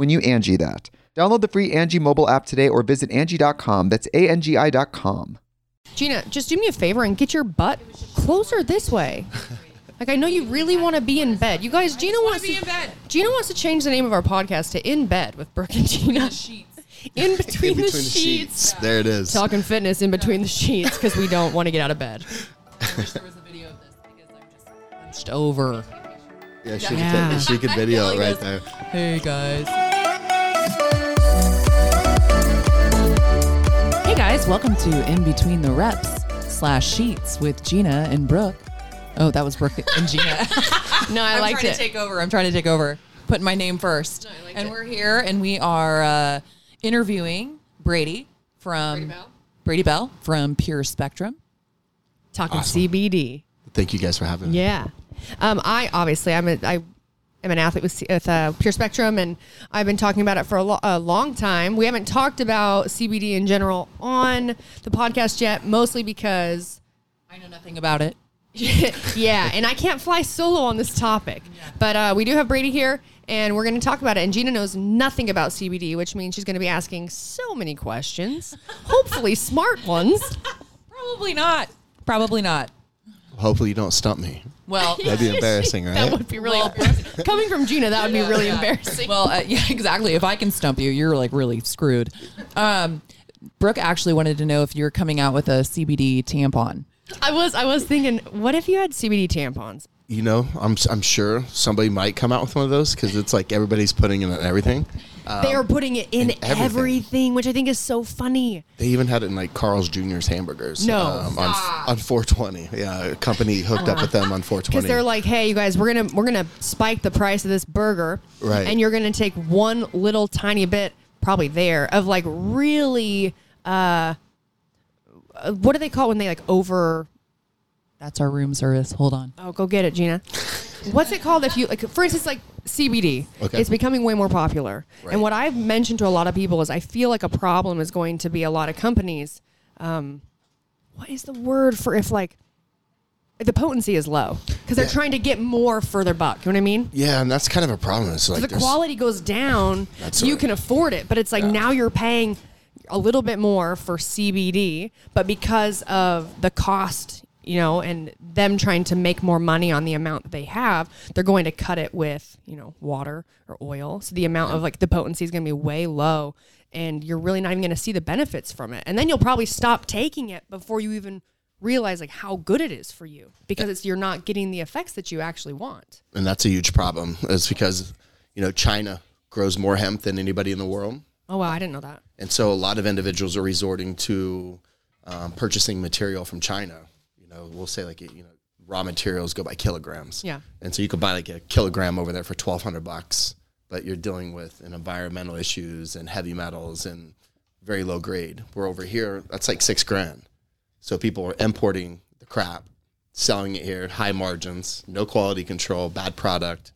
when you Angie that. Download the free Angie mobile app today or visit Angie.com. That's A-N-G-I dot com. Jeanna, just do me a favor and get your butt closer this way. Like I know you really want to be in bed. You guys, Jeanna wants be to in bed. Jeanna wants to change the name of our podcast to In Bed with Brooke and Jeanna. Sheets. In between, the, sheets. There it is. Talking fitness in between the sheets because we don't want to get out of bed. wish there was a video of this because I'm just hunched over. Yeah, she, Yeah. Could, she could video it right there. Hey guys. Hey guys, welcome to In Between the Reps slash Sheets with Jeanna and Brooke. Oh, that was Brooke and Jeanna. No, I I'm liked trying it. to take over. I'm trying to take over. Putting my name first. and we're here and we are uh, interviewing Brady from Bell. Brady Bell from Pure Spectrum. Talking CBD. Thank you guys for having me. Yeah. Um, I obviously I'm a, I am an athlete with, C- with uh, Pure Spectrum, and I've been talking about it for a, lo- a long time. We haven't talked about CBD in general on the podcast yet, mostly because I know nothing about it. yeah, and I can't fly solo on this topic. But uh, we do have Brady here, and we're going to talk about it. And Jeanna knows nothing about CBD, which means she's going to be asking so many questions, hopefully smart ones. Probably not. Probably not. Hopefully you don't stump me. Well, That'd be embarrassing, right? That would be really embarrassing. Coming from Jeanna, that would be really Yeah. embarrassing. Well, uh, yeah, exactly. If I can stump you, you're like really screwed. Um, Brooke actually wanted to know if you're coming out with a CBD tampon. I was I was thinking, what if you had CBD tampons? You know, I'm I'm sure somebody might come out with one of those because it's like everybody's putting in everything. They are putting it in in everything. everything. which I think is so funny. They even had it in like Carl's Jr.'s hamburgers. No. um, on, on 420. Yeah, a company hooked up with them on 420. Because they're like, hey, you guys, we're gonna we're gonna spike the price of this burger, Right. And you're gonna take one little tiny bit, probably there, of like really, uh, uh, what do they call it when they like over? That's our room service. Hold on. Oh, go get it, Jeanna. What's it called if you like? For instance, like CBD. Okay. It's becoming way more popular. Right. And what I've mentioned to a lot of people is I feel like a problem is going to be a lot of companies. Um, what is the word for if like the potency is low because they're Yeah. trying to get more for their buck. You know what I mean? yeah, and that's kind of a problem. It's like the quality goes down. You right. can afford it, but it's like Yeah. now you're paying a little bit more for CBD, but because of the cost, you know, and them trying to make more money on the amount that they have, they're going to cut it with, you know, water or oil. So the amount of like the potency is going to be way low and you're really not even going to see the benefits from it. And then you'll probably stop taking it before you even realize like how good it is for you because it's you're not getting the effects that you actually want. and that's a huge problem. Is because you know China grows more hemp than anybody in the world. Oh wow, I didn't know that. And so a lot of individuals are resorting to um, purchasing material from China. Know, we'll say like you know raw materials go by kilograms. Yeah. And so you could buy like a kilogram over there for twelve hundred bucks, but you're dealing with an environmental issues and heavy metals and very low grade. We're over here, that's like six grand. So people are importing the crap, selling it here, high margins, no quality control, bad product.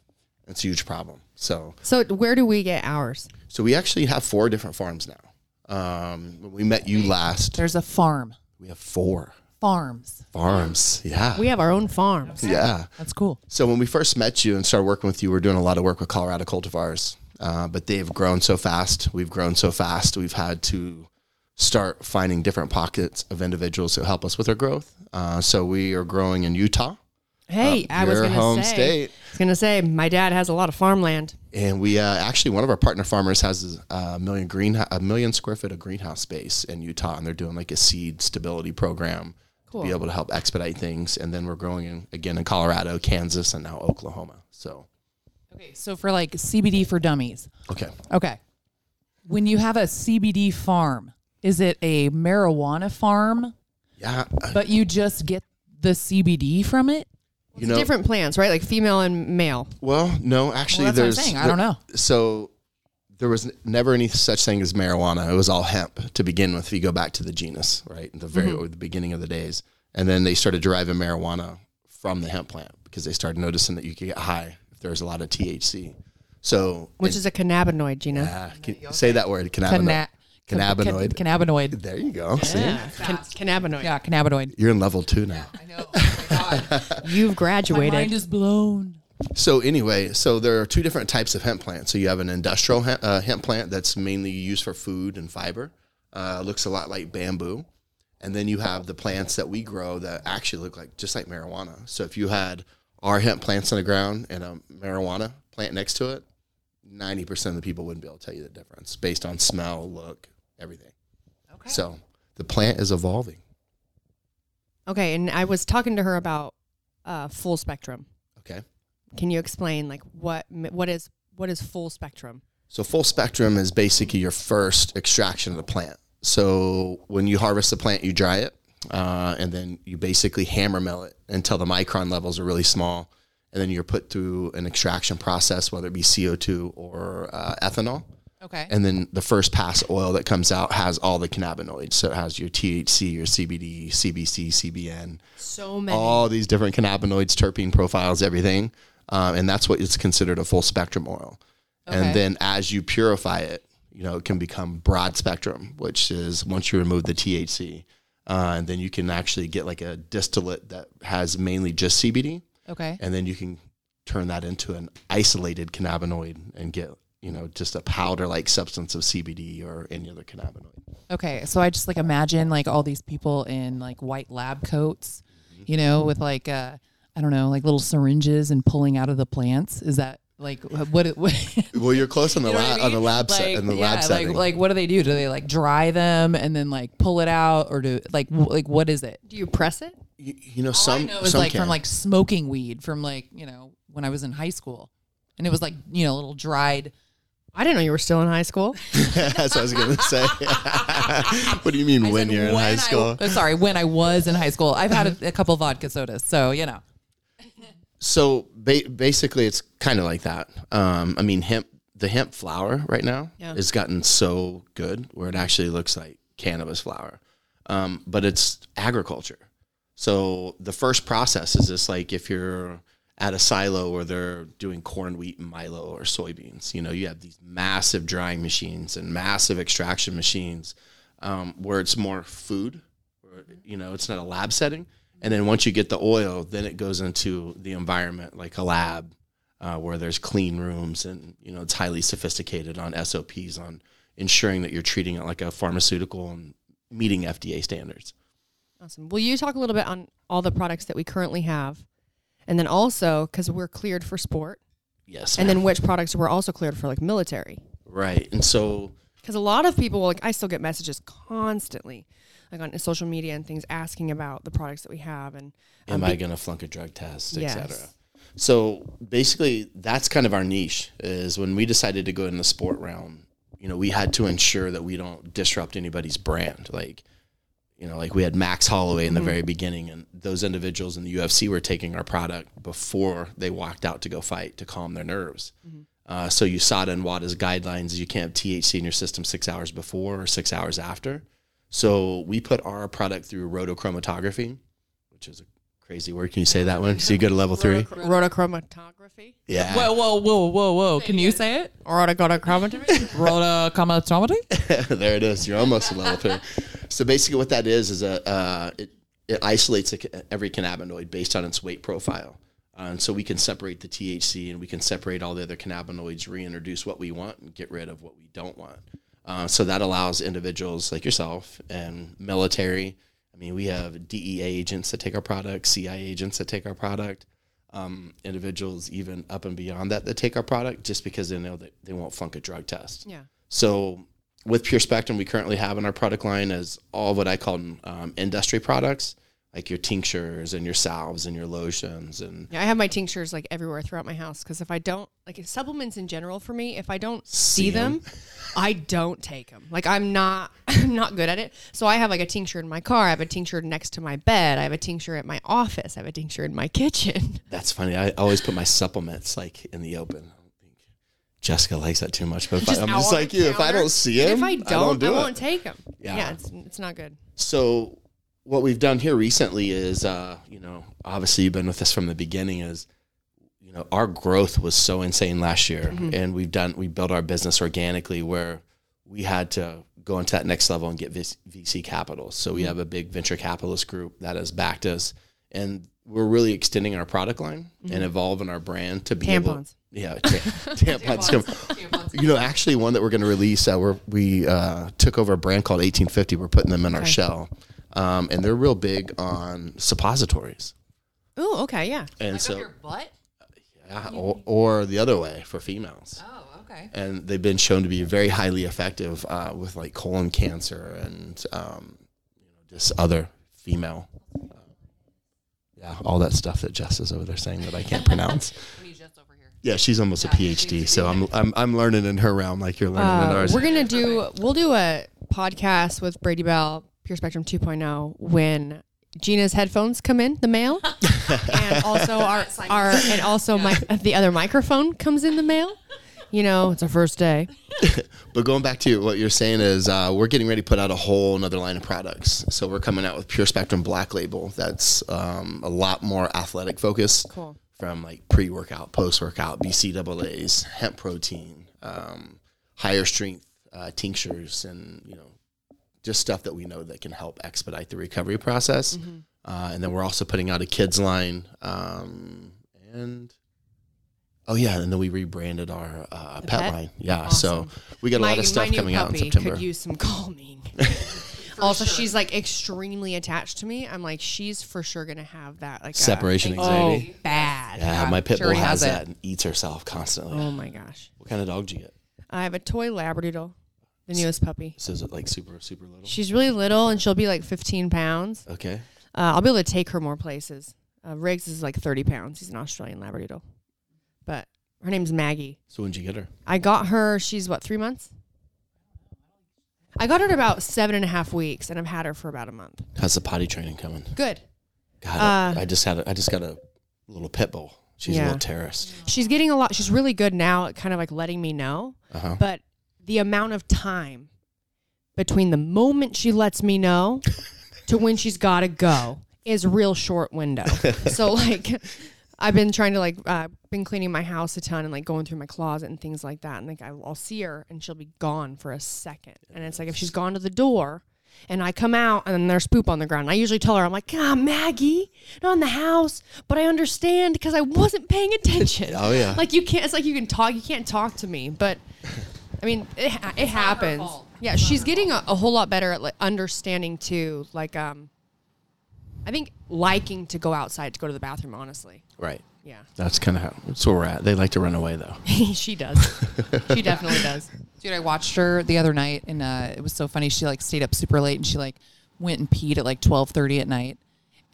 It's a huge problem. So So where do we get ours? so we actually have four different farms now. Um, when we met you last. There's a farm. We have four Farms. farms. Yeah. We have our own farms. yeah. That's cool. So when we first met you and started working with you, we are doing a lot of work with Colorado cultivars, uh, but they've grown so fast. We've grown so fast. We've had to start finding different pockets of individuals who help us with our growth. Uh, so we are growing in Utah, Hey, I was your gonna home say. state. I was gonna say my dad has a lot of farmland. and we uh, actually one of our partner farmers has a million green a million square foot of greenhouse space in Utah, and they're doing like a seed stability program to be able to help expedite things. And then we're growing in, again in Colorado, Kansas, and now Oklahoma. So Okay, so for like CBD for dummies. okay. Okay. When you have a CBD farm, is it a marijuana farm, Yeah, but you just get the CBD from it? you know, Different plants, right? Like female and male. Well, no, actually, Well, that's what I'm there's. saying. I don't know. So there was never any such thing as marijuana. It was all hemp to begin with. If you go back to the genus, right, In the very Mm-hmm. the beginning of the days, and then they started deriving marijuana from the hemp plant because they started noticing that you could get high if there was a lot of THC. So, Which is a cannabinoid, Jeanna. uh, can, say that word, cannabinoid. Canna- Cannabinoid. Can- cannabinoid. There you go. See, Can- cannabinoid. Yeah, cannabinoid. you're in level two now. I know. Oh my God. You've My graduated. mind is blown. So anyway, so there are two different types of hemp plants. So you have an industrial hemp, uh, hemp plant that's mainly used for food and fiber. Uh, looks a lot like bamboo, and then you have the plants that we grow that actually look like just like marijuana. So if you had our hemp plants on the ground and a marijuana plant next to it, ninety percent of the people wouldn't be able to tell you the difference based on smell, look, everything. Okay. So the plant is evolving. okay, and I was talking to her about uh, full spectrum. Okay. Can you explain like what what is what is full spectrum? So full spectrum is basically your first extraction of the plant. So when you harvest the plant, you dry it, uh, and then you basically hammer mill it until the micron levels are really small, and then you're put through an extraction process, whether it be CO2 or uh, ethanol. Okay. And then the first pass oil that comes out has all the cannabinoids. So it has your THC, your CBD, CBC, CBN, So many. all these different cannabinoids, terpene profiles, everything. Um, and that's what is considered a full spectrum oil. Okay. And then as you purify it, you know, it can become broad spectrum, which is once you remove the THC, uh, and then you can actually get like a distillate that has mainly just CBD, okay. and then you can turn that into an isolated cannabinoid and get, you know, just a powder like substance of CBD or any other cannabinoid. Okay, so I just like imagine like all these people in like white lab coats, you know, with like uh I don't know, like little syringes and pulling out of the plants. Is that like what? it- what Well, you're close on the you know lab I on the mean? lab set Like, in the yeah, lab setting. Like, like what do they do? Do they like dry them and then like pull it out, or do like w- like what is it? Do you press it? you, you know, All some I know is some like can. from like smoking weed from like you know when I was in high school, and it was like you know little dried. I didn't know you were still in high school. That's what I was gonna say. what do you mean I when you're in high school? uh, sorry, when I was in high school, I've had a, a couple vodka sodas, so you know. So ba- basically, it's kind of like that. Um, I mean, hemp, the hemp flower right now Yeah. has gotten so good where it actually looks like cannabis flower, um, but it's agriculture. So the first process is just like if you're at a silo where they're doing corn, wheat, and milo or soybeans. You know, you have these massive drying machines and massive extraction machines um, where it's more food. Or, you know, it's not a lab setting. And then once you get the oil, then it goes into the environment like a lab uh, where there's clean rooms and you know it's highly sophisticated on SOPs on ensuring that you're treating it like a pharmaceutical and meeting FDA standards. Awesome. Will you talk a little bit on all the products that we currently have, and then also because we're cleared for sport, Yes. and ma'am. then which products we're also cleared for like military? right. And so Because a lot of people, like I still get messages constantly, like on social media and things, asking about the products that we have, and um, am I going to flunk a drug test, Yes. etc. So basically, that's kind of our niche. Is when we decided to go in the sport realm, you know, we had to ensure that we don't disrupt anybody's brand. Like, you know, like we had Max Holloway in the very beginning, and those individuals in the UFC were taking our product before they walked out to go fight to calm their nerves. Uh, so USADA and WADA's guidelines you can't have THC in your system six hours before or six hours after. So we put our product through rotochromatography, which is a crazy word. Can you say that one? So you go to level three. Rotochromatography. Yeah. Whoa, whoa, whoa, whoa, whoa! Can you say it? Rotochromatography. Rhoda comatometry? there it is. You're almost a level three. So basically, what that is is a uh, it, it isolates a, every cannabinoid based on its weight profile. Uh, and so we can separate the THC and we can separate all the other cannabinoids, reintroduce what we want, and get rid of what we don't want. Uh, so that allows individuals like yourself and military. I mean, we have DEA agents that take our product, CI agents that take our product, um, individuals even up and beyond that that take our product just because they know that they won't flunk a drug test. Yeah. So with Pure Spectrum, we currently have in our product line as all what I call um, industry products, like your tinctures and your salves and your lotions and Yeah, I have my tinctures like everywhere throughout my house because if I don't like supplements in general for me, if I don't see, See them, I don't take them. Like I'm not I'm not good at it. So I have like a tincture in my car. I have a tincture next to my bed. I have a tincture at my office. I have a tincture in my kitchen. that's funny. I always put my supplements like in the open. I don't think Jessica likes that too much, but if I, I'm out just like you. If I don't see them, if I don't, I, do won't it. take them. Yeah. Yeah, it's it's not good. So what we've done here recently is, uh, you know, obviously you've been with us from the beginning. Is you know our growth was so insane last year, and we've done we built our business organically where we had to go into that next level and get VC capital. So we have a big venture capitalist group that has backed us, and we're really extending our product line and evolving our brand to be able. Tampons. Yeah, ta- tampons. You know, actually, one that we're going to release. Uh, we're, we uh, took over a brand called 1850. We're putting them in our shell, um, and they're real big on suppositories. Oh, okay, yeah. And so, butt? yeah, or, or the other way for females. Oh, okay. And they've been shown to be very highly effective uh, with like colon cancer and um, you know, just other female. Uh, yeah, all that stuff that Jess is over there saying that I can't pronounce. Yeah, she's almost a PhD, so I'm I'm I'm learning in her realm like you're learning in Uh, ours. we're gonna do we'll do a podcast with Brady Bell, Pure Spectrum 2.0 when Jeanna's headphones come in the mail, and also our our and also my the other microphone comes in the mail. You know, it's our first day. But going back to what you're saying is uh, we're getting ready to put out a whole another line of products. So we're coming out with Pure Spectrum Black Label. That's um, a lot more athletic focused. Cool. From like pre-workout, post-workout, BCAAs, hemp protein, um, higher strength uh, tinctures, and you know, just stuff that we know that can help expedite the recovery process. Uh, and then we're also putting out a kids line, um, and oh yeah, and then we rebranded our uh, pet, pet? line. Yeah, Awesome. so we got a lot of stuff coming out in September. Could use some calming. also, she's like extremely attached to me. I'm like, she's for sure gonna have that like Separation oh, anxiety. bad. Yeah, my pit Sure bull he has has that and eats herself constantly. Oh my gosh. What kind of dog do you get? I have a toy Labradoodle, the newest puppy. So is it like super super little? She's really little and she'll be like 15 pounds. Okay. Uh, I'll be able to take her more places. Uh, Riggs is like 30 pounds. He's an Australian Labradoodle. But her name's Maggie. So when'd you get her? I got her, she's what, three months? I got her at about seven and a half weeks and I've had her for about a month. How's the potty training coming? Good. God, Uh, I just had a, I just got a little pit bull. She's a little terrorist. She's getting a lot, she's really good now at kind of like letting me know. Uh-huh. But the amount of time between the moment she lets me know to when she's got to go is a real short window. so like I've been trying to like uh, been cleaning my house a ton and like going through my closet and things like that and like I'll see her and she'll be gone for a second and it's like if she's gone to the door and I come out and then there's poop on the ground. And I usually tell her I'm like, "Ah, Maggie, not in the house," but I understand because I wasn't paying attention. Oh, yeah. Like you can't. It's like you can talk. You can't talk to me, but I mean, it, ha- it happens. Yeah, she's getting a, a whole lot better at like understanding too. Like, um, I think liking to go outside to go to the bathroom. Honestly, Right. yeah, That's kind of how that's where we're at. They like to run away though. she does. she definitely does. Dude, I watched her the other night, and uh, it was so funny. She like stayed up super late, and she like went and peed at like twelve thirty at night,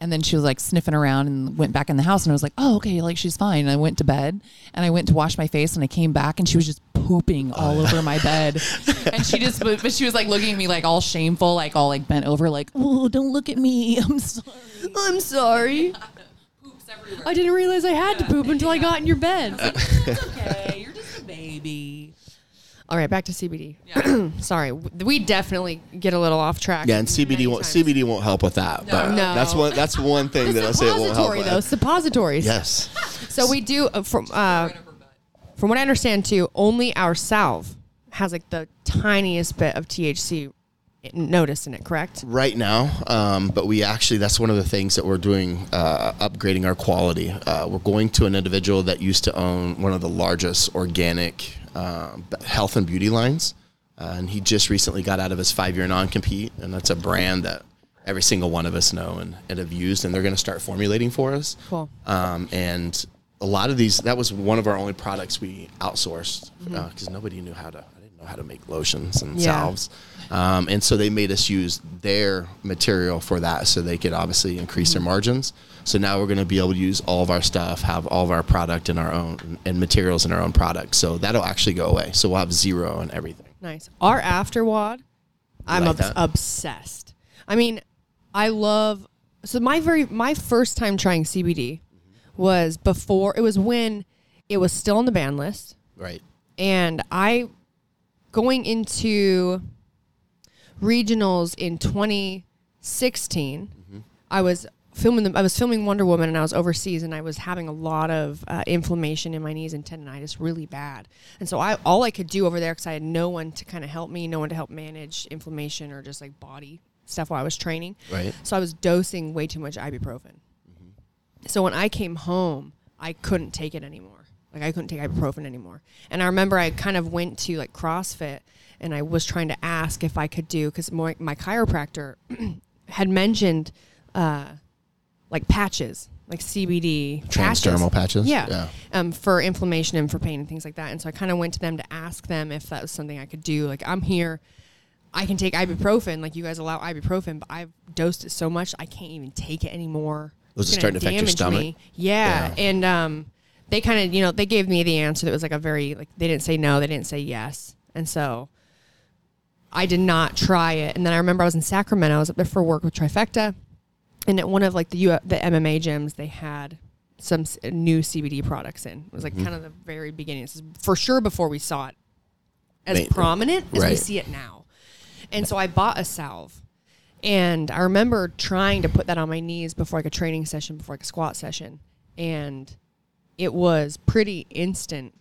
and then she was like sniffing around and went back in the house, and I was like, oh okay, like she's fine. And I went to bed, and I went to wash my face, and I came back, and she was just pooping all over my bed, and she just but but she was like looking at me like all shameful, like all like bent over, like oh don't look at me, I'm sorry. I'm sorry. Poops everywhere. I didn't realize I had to poop until I got in your bed. It's okay, you're just a baby. All right, back to CBD. Sorry, we definitely get a little off track. Yeah, and CBD won't times. CBD won't help with that. But No. that's one that's one thing that I say it won't help. Suppository with. though, suppositories. Yes. So we do uh, from uh, from what I understand too. Only our salve has like the tiniest bit of THC noticed in it. Correct? right now, um, but we actually that's one of the things that we're doing, uh, upgrading our quality. Uh, we're going to an individual that used to own one of the largest organic um, health and beauty lines, uh, and he just recently got out of his five-year non-compete, and that's a brand that every single one of us know and, and have used, and they're going to start formulating for us. Cool. Um, and a lot of these, that was one of our only products we outsourced because nobody knew how to. I didn't know how to make lotions and Mm-hmm. Yeah. salves, um, and so they made us use their material for that, so they could obviously increase Mm-hmm. their margins. So now we're going to be able to use all of our stuff, have all of our product in our own and materials in our own product. So that'll actually go away. So we'll have zero on everything. Nice. Our afterwad, I'm like obs- obsessed. I mean, I love. So my very my first time trying CBD was before. It was when it was still on the ban list, Right. and I going into regionals in 2016. Mm-hmm. I was filming the, I was filming Wonder Woman and I was overseas and I was having a lot of uh, inflammation in my knees and tendonitis really bad. And so I all I could do over there cuz I had no one to kind of help me, no one to help manage inflammation or just like body stuff while I was training. Right. So I was dosing way too much ibuprofen. So when I came home, I couldn't take it anymore. Like I couldn't take ibuprofen anymore. And I remember I kind of went to like CrossFit and I was trying to ask if I could do because my, my chiropractor had mentioned uh, like patches, like CBD Transdermal patches? Yeah. Yeah. Um, for inflammation and for pain and things like that. And so I kind of went to them to ask them if that was something I could do. Like I'm here. I can take ibuprofen, like you guys allow ibuprofen, but I've dosed it so much I can't even take it anymore. Was It's it starting to affect your stomach? Yeah. Yeah. And um, they kind of, you know, they gave me the answer that was like a very, like, they didn't say no, they didn't say yes. And so I did not try it. And then I remember I was in Sacramento, I was up there for work with Trifecta. And at one of like the U- the MMA gyms, they had some s- new CBD products in. It was Mm-hmm. like kind of the very beginning. This is for sure before we saw it as prominent as we right. see it now. And so I bought a salve. And I remember trying to put that on my knees before like a training session, before like a squat session. And it was pretty instant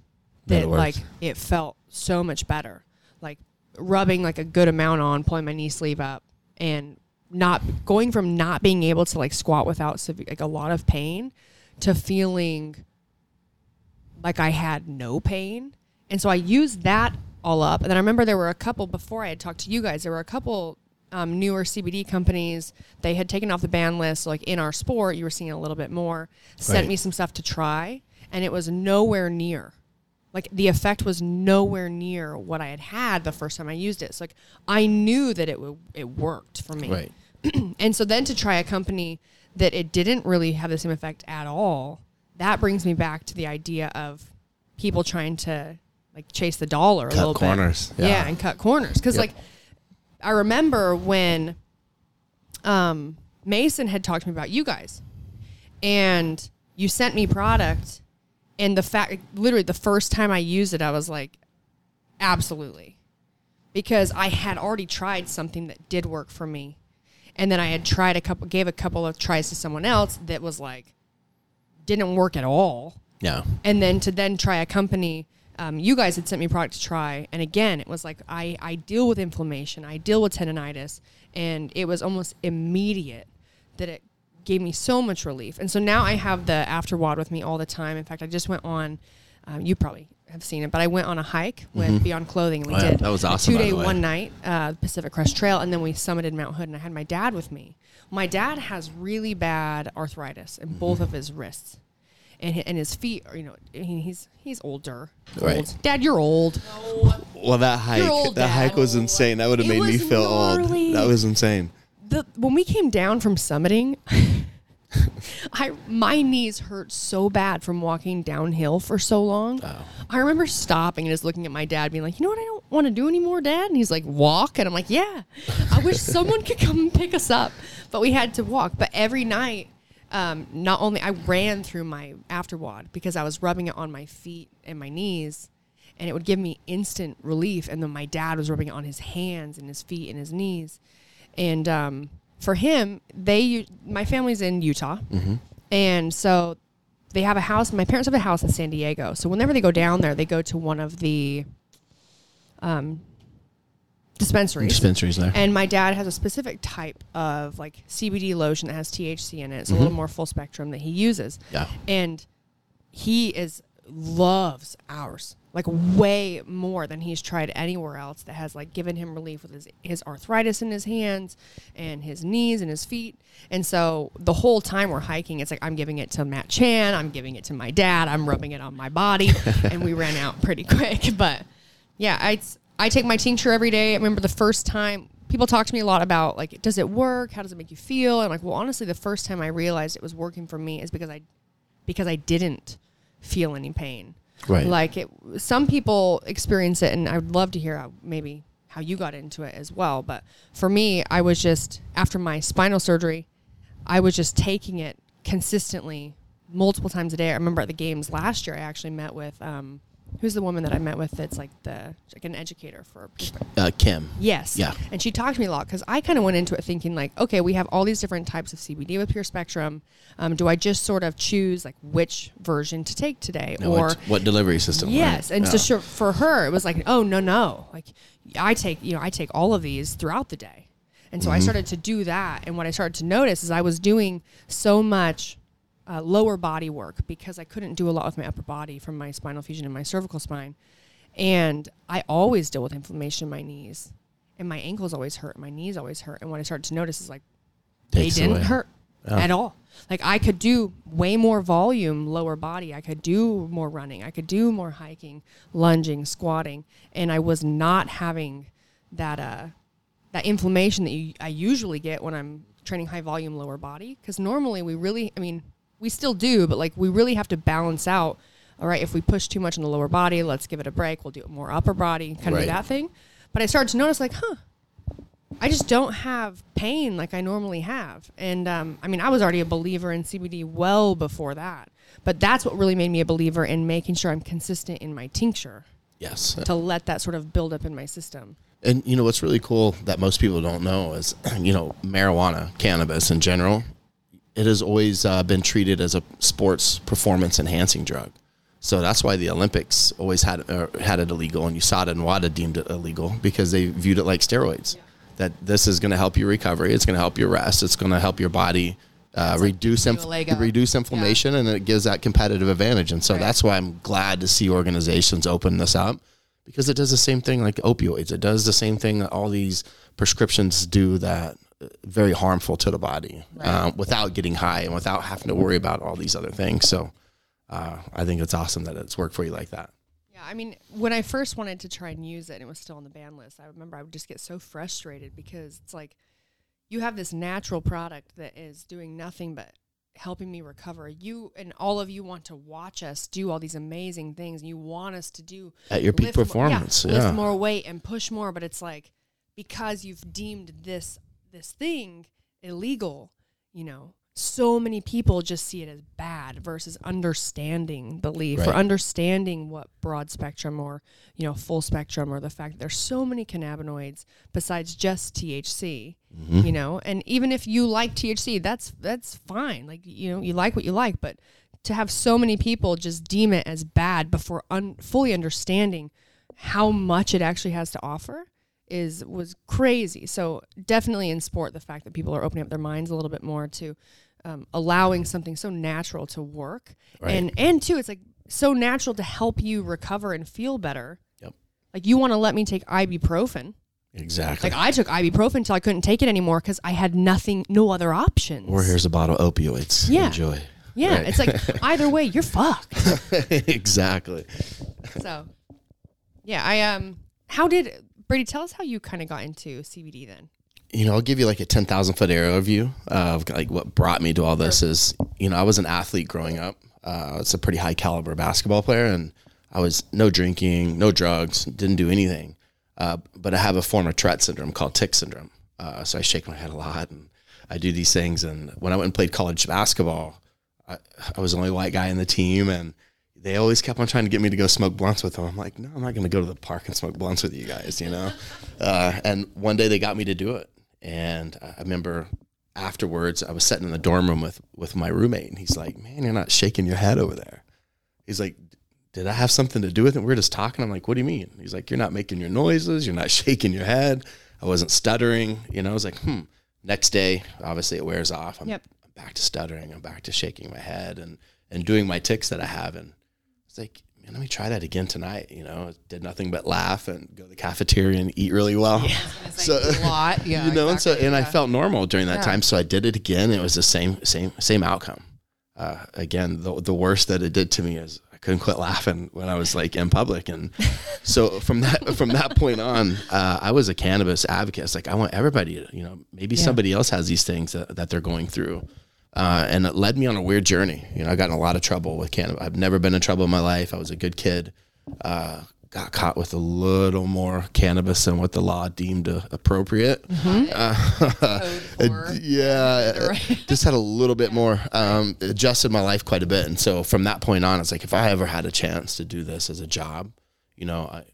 That like it felt so much better. Like rubbing like a good amount on, pulling my knee sleeve up and not going from not being able to like squat without like a lot of pain to feeling like I had no pain. And so I used that all up. And then I remember there were a couple before I had talked to you guys, there were a couple um, newer CBD companies. They had taken off the ban list. Like in our sport, you were seeing a little bit more. Sent me some stuff to try, and it was nowhere near. Like the effect was nowhere near what I had had the first time I used it. So like I knew that it w- it worked for me. Right. And so then to try a company that it didn't really have the same effect at all, that brings me back to the idea of people trying to like chase the dollar a little corners, bit. yeah. and cut corners. Because Yep. like I remember when um, Mason had talked to me about you guys, and you sent me product, and the fact, literally, the first time I used it, I was like, absolutely, because I had already tried something that did work for me, and then I had tried a couple, gave a couple of tries to someone else that was like, didn't work at all. Yeah. and then to then try a company um, you guys had sent me product to try. And again it was like I, I deal with inflammation. I deal with tendonitis. And it was almost immediate that it gave me so much relief and so now i have the after afterwad with me all the time in fact i just went on um, you probably have seen it but i went on a hike with beyond clothing and we Oh, yeah. did That was a awesome, two day one night uh, pacific crest trail and then we summited mount hood and i had my dad with me my dad has really bad arthritis in both Mm-hmm. of his wrists and and his feet are you know he's he's older. Right. Old. Dad, you're old. Well, that hike, old, that hike was insane. That would have made me feel gnarly. old. That was insane. The when we came down from summiting, I my knees hurt so bad from walking downhill for so long. Oh. I remember stopping and just looking at my dad, being like, "You know what? I don't want to do anymore, Dad." And he's like, "Walk," and I'm like, "Yeah." I wish someone could come and pick us up, but we had to walk. But every night. Um, not only I ran through my afterwad because I was rubbing it on my feet and my knees, and it would give me instant relief. And then my dad was rubbing it on his hands and his feet and his knees. And um, for him, they my family's in Utah, and so they have a house. My parents have a house in San Diego. So whenever they go down there, they go to one of the um, dispensaries. Dispensaries there. And my dad has a specific type of like CBD lotion that has THC in it. It's a little more full spectrum that he uses. Yeah. And he is loves ours like way more than he's tried anywhere else that has like given him relief with his his arthritis in his hands and his knees and his feet. And so the whole time we're hiking, it's like I'm giving it to Matt Chan, I'm giving it to my dad, I'm rubbing it on my body, and we ran out pretty quick. But yeah, I I take my tincture every day. I remember the first time people talk to me a lot about like, does it work? How does it make you feel? And like, well, honestly, the first time I realized it was working for me is because I because I didn't feel any pain. Right. Like it, some people experience it, and I would love to hear how maybe how you got into it as well. But for me, I was just after my spinal surgery, I was just taking it consistently, multiple times a day. I remember at the games last year, I actually met with um, who's the woman that I met with that's like the like an educator for Uh, Kim. Yes. Yeah. And she talked to me a lot because I kind of went into it thinking like, okay, we have all these different types of CBD with Pure Spectrum. Um, do I just sort of choose like which version to take today, Now, or what, delivery system? right? yes? And Yeah. so sure, for her, it was like, oh no no, like I take you know I take all of these throughout the day, and so Mm-hmm. I started to do that. And what I started to notice is I was doing so much uh, lower body work because I couldn't do a lot with my upper body from my spinal fusion and my cervical spine. And I always deal with inflammation in my knees. And my ankles always hurt, my knees always hurt. And what I started to notice is like Takes they didn't away. hurt at all. Like I could do way more volume lower body. I could do more running. I could do more hiking, lunging, squatting, and I was not having that uh that inflammation that you, I usually get when I'm training high volume lower body because normally we really I mean we still do but like we really have to balance out all right if we push too much in the lower body let's give it a break we'll do more upper body kind of Right. do that thing but I started to notice like huh I just don't have pain like I normally have. And um, I mean, I was already a believer in CBD well before that. But that's what really made me a believer in making sure I'm consistent in my tincture Yes. to let that sort of build up in my system. And you know what's really cool that most people don't know is, you know, marijuana, cannabis in general, it has always uh, been treated as a sports performance enhancing drug. So that's why the Olympics always had uh, had it illegal, and USADA and WADA deemed it illegal because they viewed it like steroids. That this is going to help your recovery, it's going to help your rest, it's going to help your body uh, reduce you inf- a leg up. reduce inflammation, and it gives that competitive advantage. And so that's why I'm glad to see organizations open this up because it does the same thing like opioids. It does the same thing that all these prescriptions do that very harmful to the body uh, without getting high and without having to worry about all these other things. So uh, I think it's awesome that it's worked for you like that. Yeah, I mean, when I first wanted to try and use it and it was still on the ban list, I remember I would just get so frustrated because it's like you have this natural product that is doing nothing but helping me recover. You and all of you want to watch us do all these amazing things and you want us to do At your peak more- performance, yeah, yeah. lift more weight and push more, but it's like because you've deemed this this thing illegal, you know, so many people just see it as bad versus understanding the leaf or understanding what broad spectrum or you know full spectrum or the fact that there's so many cannabinoids besides just THC Mm-hmm. you know? And even if you like THC that's that's fine. Like you know you like what you like but to have so many people just deem it as bad before un- fully understanding how much it actually has to offer is was crazy. So definitely in sport, the fact that people are opening up their minds a little bit more to um, allowing something so natural to work, Right. and and two, it's like so natural to help you recover and feel better. Yep. Like you want to let me take ibuprofen. Exactly. Like I took ibuprofen until I couldn't take it anymore because I had nothing, no other options. or here's a bottle of opioids. Yeah. Enjoy. yeah, Right. it's like either way, you're fucked. exactly. So, yeah, I um, how did Brady tell us how you kind of got into CBD then? you know, I'll give you like a 10,000 foot aerial view of like what brought me to all this is, you know, I was an athlete growing up. Uh, I was a pretty high caliber basketball player and I was no drinking, no drugs, didn't do anything. Uh, but I have a form of Tourette syndrome called tic syndrome. Uh, so I shake my head a lot and I do these things. And when I went and played college basketball, I, I was the only white guy in the team and they always kept on trying to get me to go smoke blunts with them. I'm like, no, I'm not going to go to the park and smoke blunts with you guys, you know? Uh, and one day they got me to do it. And I remember afterwards, I was sitting in the dorm room with, with my roommate, and he's like, man, you're not shaking your head over there. He's like, did I have something to do with it? We are just talking. I'm like, what do you mean? He's like, you're not making your noises. You're not shaking your head. I wasn't stuttering. You know, I was like, hmm. Next day, obviously it wears off. I'm, Yep. I'm back to stuttering. I'm back to shaking my head and, and doing my tics that I have. It's like, man, let me try that again tonight. You know, did nothing but laugh and go to the cafeteria and eat really well. so a lot. Yeah. you know, and so exactly, and I felt normal during that Yeah. time. So I did it again. It was the same same same outcome. Uh, again, the the worst that it did to me is I couldn't quit laughing when I was like in public, and so from that from that point on, uh, I was a cannabis advocate. It's like I want everybody to, you know, maybe somebody else has these things that, that they're going through. Uh, and it led me on a weird journey. You know, I got in a lot of trouble with cannabis. I've never been in trouble in my life. I was a good kid. Uh, got caught with a little more cannabis than what the law deemed uh, appropriate. Uh, for- yeah, just had a little bit more. Um, adjusted my life quite a bit, and so from that point on, it's like if I ever had a chance to do this as a job, you know, I,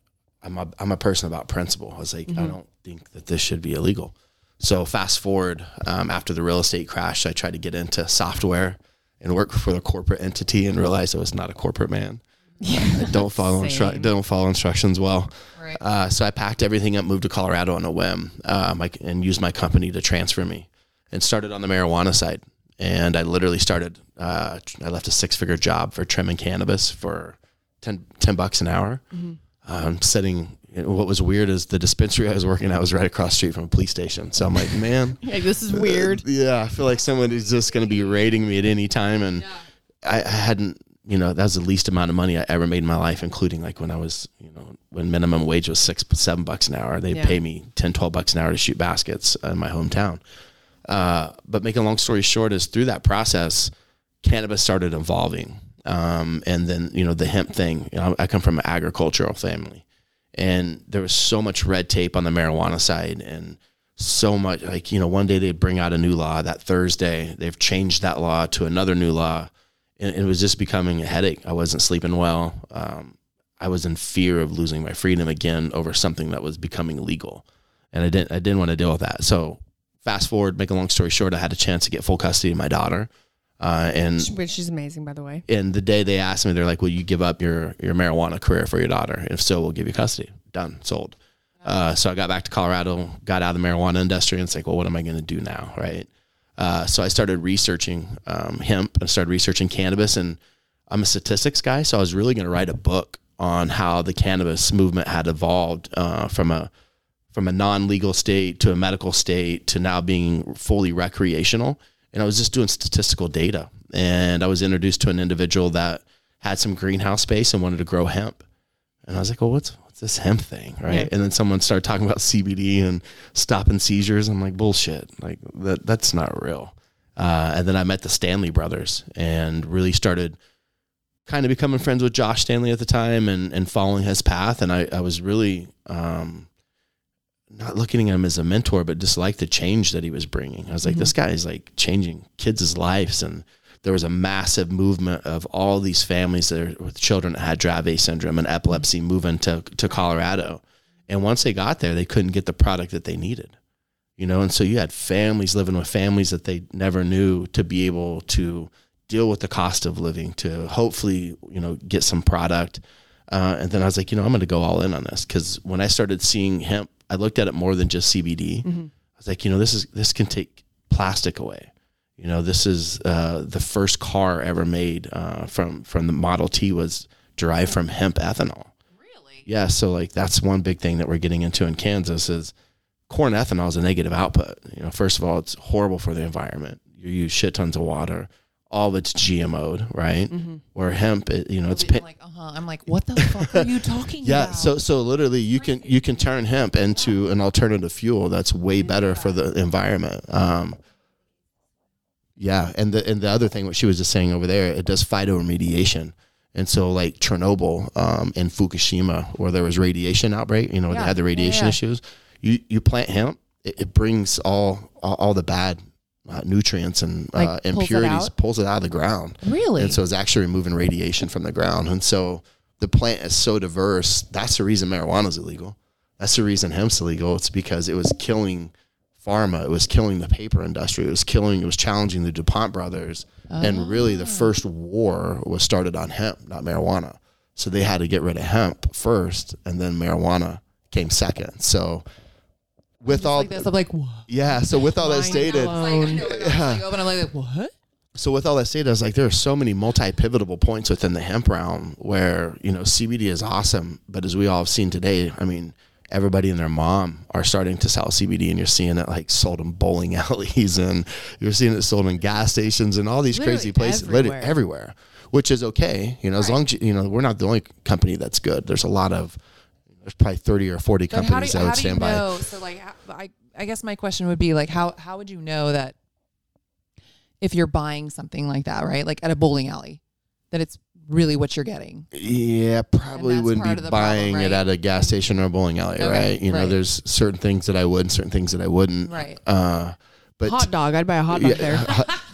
I'm a I'm a person about principle. I was like, I don't think that this should be illegal. So fast forward um, after the real estate crash, I tried to get into software and work for a corporate entity, and realized I was not a corporate man. I don't follow instru- don't follow instructions well. Right. Uh, so I packed everything up, moved to Colorado on a whim, um, I, and used my company to transfer me, and started on the marijuana side. And I literally started. Uh, I left a six-figure job for trimming cannabis for 10, 10 bucks an hour. Um, sitting. What was weird is the dispensary I was working at was right across the street from a police station. So I'm like, man, Like, this is weird. yeah, I feel like someone is just going to be raiding me at any time, and I, I hadn't, you know, that was the least amount of money I ever made in my life, including like when I was, you know, when minimum wage was six, seven bucks an hour. They Yeah. pay me 10, 12 bucks an hour to shoot baskets in my hometown. Uh, but making a long story short is through that process, cannabis started evolving. Um, and then, you know, the hemp thing, you know, I come from an agricultural family and there was so much red tape on the marijuana side and so much like you know one day they'd bring out a new law that thursday they've changed that law to another new law. And it was just becoming a headache. I wasn't sleeping well. Um, i was in fear of losing my freedom again over something that was becoming legal. And i didn't i didn't want to deal with that. So fast forward make a long story short i had a chance to get full custody of my daughter uh, and Which is amazing, by the way. and the day they asked me, they're like, "Will you give up your your marijuana career for your daughter? If so, we'll give you custody." Done, sold. Uh, so I got back to Colorado, got out of the marijuana industry, and it's like, well, what am I going to do now, right? Uh, so I started researching um, hemp. I started researching cannabis, and I'm a statistics guy, so I was really going to write a book on how the cannabis movement had evolved uh, from a from a non-legal state to a medical state to now being fully recreational and i was just doing statistical data and i was introduced to an individual that had some greenhouse space and wanted to grow hemp. And i was like well what's what's this hemp thing? Right? Yeah. and then someone started talking about cbd and stopping seizures. I'm like bullshit. Like that that's not real. Uh, and then i met the stanley brothers and really started kind of becoming friends with Josh Stanley at the time and, and following his path. And I, I was really um, not looking at him as a mentor, but just like the change that he was bringing. I was like, this guy is like changing kids' lives. And there was a massive movement of all these families that are with children that had Dravet syndrome and epilepsy moving to, to Colorado. And once they got there, they couldn't get the product that they needed. You know, and so you had families living with families that they never knew to be able to deal with the cost of living, to hopefully, you know, get some product. Uh, and then I was like, you know, I'm going to go all in on this because when I started seeing hemp, I looked at it more than just CBD. I was like, you know, this is this can take plastic away. You know, this is uh, the first car ever made uh, from from the Model T was derived from hemp ethanol. Really? Yeah, so like that's one big thing that we're getting into in Kansas is corn ethanol is a negative output. You know, first of all, it's horrible for the environment. You use shit tons of water. All it's GMO'd, right? Or hemp, it, you know, it's I'm like, uh huh. I'm like, what the fuck are you talking yeah. about? So so literally, you can you can turn hemp into an alternative fuel that's way better for the environment. Um, yeah, and the and the other thing, what she was just saying over there, it does phytoremediation. And so, like Chernobyl um, and Fukushima, where there was radiation outbreak, you know, they had the Yeah, radiation yeah. issues. You you plant hemp, it, it brings all, all all the bad uh, nutrients and Like, uh, pulls it impurities, pulls it out of the ground. Really? And so it's actually removing radiation from the ground. And so the plant is so diverse. That's the reason marijuana is illegal. That's the reason hemp's illegal. It's because it was killing pharma. It was killing the paper industry. It was killing, it was challenging the DuPont brothers. And really, the first war was started on hemp, not marijuana. So they had to get rid of hemp first, and then marijuana came second. So with all like this, I'm like, what? yeah, so with all that stated. Like, open, I'm like, what? so with all that stated, I was like, there are so many multi-pivotable points within the hemp realm where you know CBD is awesome, but as we all have seen today, I mean, everybody and their mom are starting to sell CBD, and you're seeing it like sold in bowling alleys, and you're seeing it sold in gas stations and all these crazy Literally places, literally everywhere. everywhere, which is okay. You know, as long as you, you know, we're not the only company that's good. There's a lot of there's probably 30 or 40 But how do, companies you- that how would do you stand by. know? So like, I I guess my question would be like, how how would you know that if you're buying something like that, right? Like at a bowling alley, that it's really what you're getting. Yeah, probably wouldn't be of the problem, buying it at a gas station or a bowling alley, Okay, right? You know, there's certain things that I would and certain things that I wouldn't. Right. Uh, but hot dog. I'd buy a hot dog yeah, there.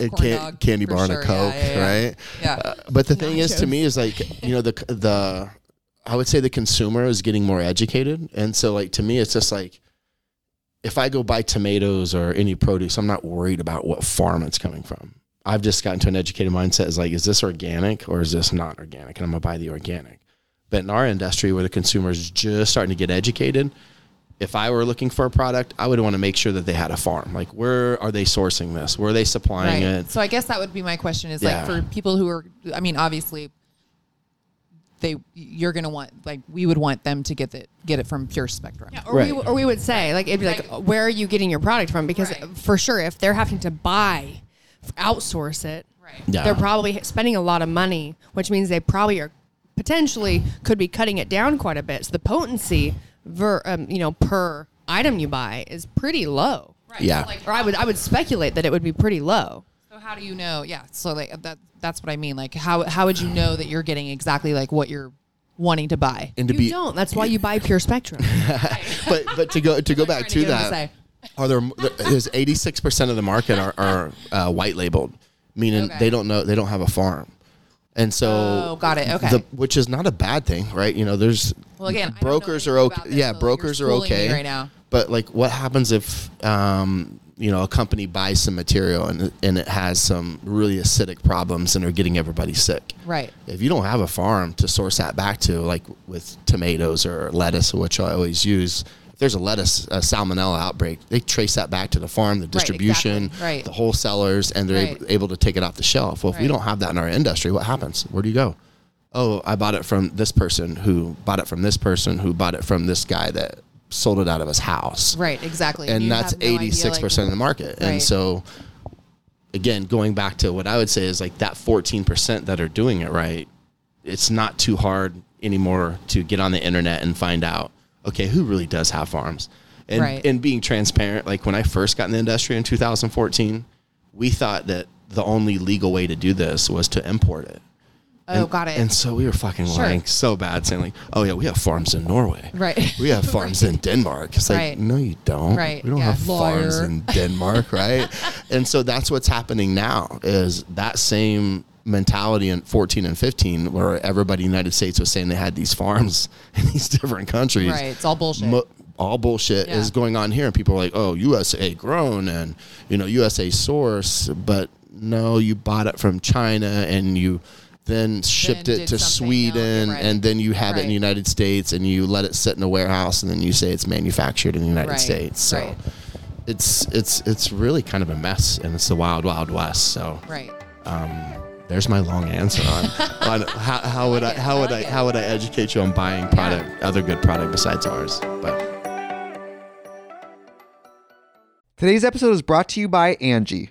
a Corn can, dog, candy for bar and sure. a Coke, yeah, yeah. right? Yeah. Uh, but the thing is, to me, is like you know the the I would say the consumer is getting more educated, and so like to me, it's just like if I go buy tomatoes or any produce, I'm not worried about what farm it's coming from. I've just gotten to an educated mindset is like, is this organic or is this not organic? And I'm gonna buy the organic. But in our industry where the consumer is just starting to get educated, if I were looking for a product, I would want to make sure that they had a farm. Like, where are they sourcing this? Where are they supplying Right. it? So I guess that would be my question is Yeah. like for people who are I mean obviously they you're going to want like we would want them to get it get it from Pure Spectrum. Or, Right. we, or we would say, like, it'd be like, where are you getting your product from? Because Right. for sure, if they're having to buy, outsource it, Right. Yeah. they're probably spending a lot of money, which means they probably are potentially could be cutting it down quite a bit. So the potency, ver, um, you know, per item you buy is pretty low. Right. Yeah. So, like Or I would I would speculate that it would be pretty low. So how do you know? Yeah. So like that that's what I mean. Like how how would you know that you're getting exactly like what you're wanting to buy? and to You be, don't. That's why you buy Pure Spectrum. but but to go to go back Trying to that, are there there's 86 percent of the market are, are uh, white labeled, meaning Okay. they don't know they don't have a farm, and so Oh, got it. Okay. the, which is not a bad thing, right? You know, there's Well, again, I don't know brokers are okay. this, yeah, so, brokers you're are schooling me okay right now. But like, what happens if um, you know a company buys some material and it- and it has some really acidic problems and they're getting everybody sick? Right. If you don't have a farm to source that back to, like with tomatoes or lettuce, which I always use. If there's a lettuce a salmonella outbreak, they trace that back to the farm, the distribution, exactly. Right. the wholesalers, and they're Right. able to take it off the shelf. Well, if we don't have that in our industry, what happens? Where do you go? Oh, I bought it from this person who bought it from this person who bought it from this guy that sold it out of his house. Right. Exactly. And you that's no eighty six percent of the market. Right. And so again, going back to what I would say is like that fourteen percent that are doing it right, it's not too hard anymore to get on the internet and find out, okay, who really does have farms? And Right. and being transparent, like when I first got in the industry in two thousand fourteen, we thought that the only legal way to do this was to import it. Oh, And- got it. And so we were fucking Sure. lying so bad, saying like, "Oh yeah, we have farms in Norway. Right. We have farms in Denmark." It's like, Right. no, you don't. Right. We don't Yeah. have farms in Denmark, right? and so that's what's happening now. Is that same mentality in 14 and 15, where everybody in the United States was saying they had these farms in these different countries. Right. It's all bullshit. Mo- all bullshit Yeah. is going on here, and people are like, "Oh, USA grown and you know USA source," but no, you bought it from China and you then shipped did it to Sweden, right. and then you have it in the United States, and you let it sit in a warehouse, and then you say it's manufactured in the United Right, States. So right. it's it's it's really kind of a mess, and it's the wild wild west. So right. um, there's my long answer on, on how, how would I how would I how would I educate you on buying product other good product besides ours, but. Today's episode is brought to you by Angie.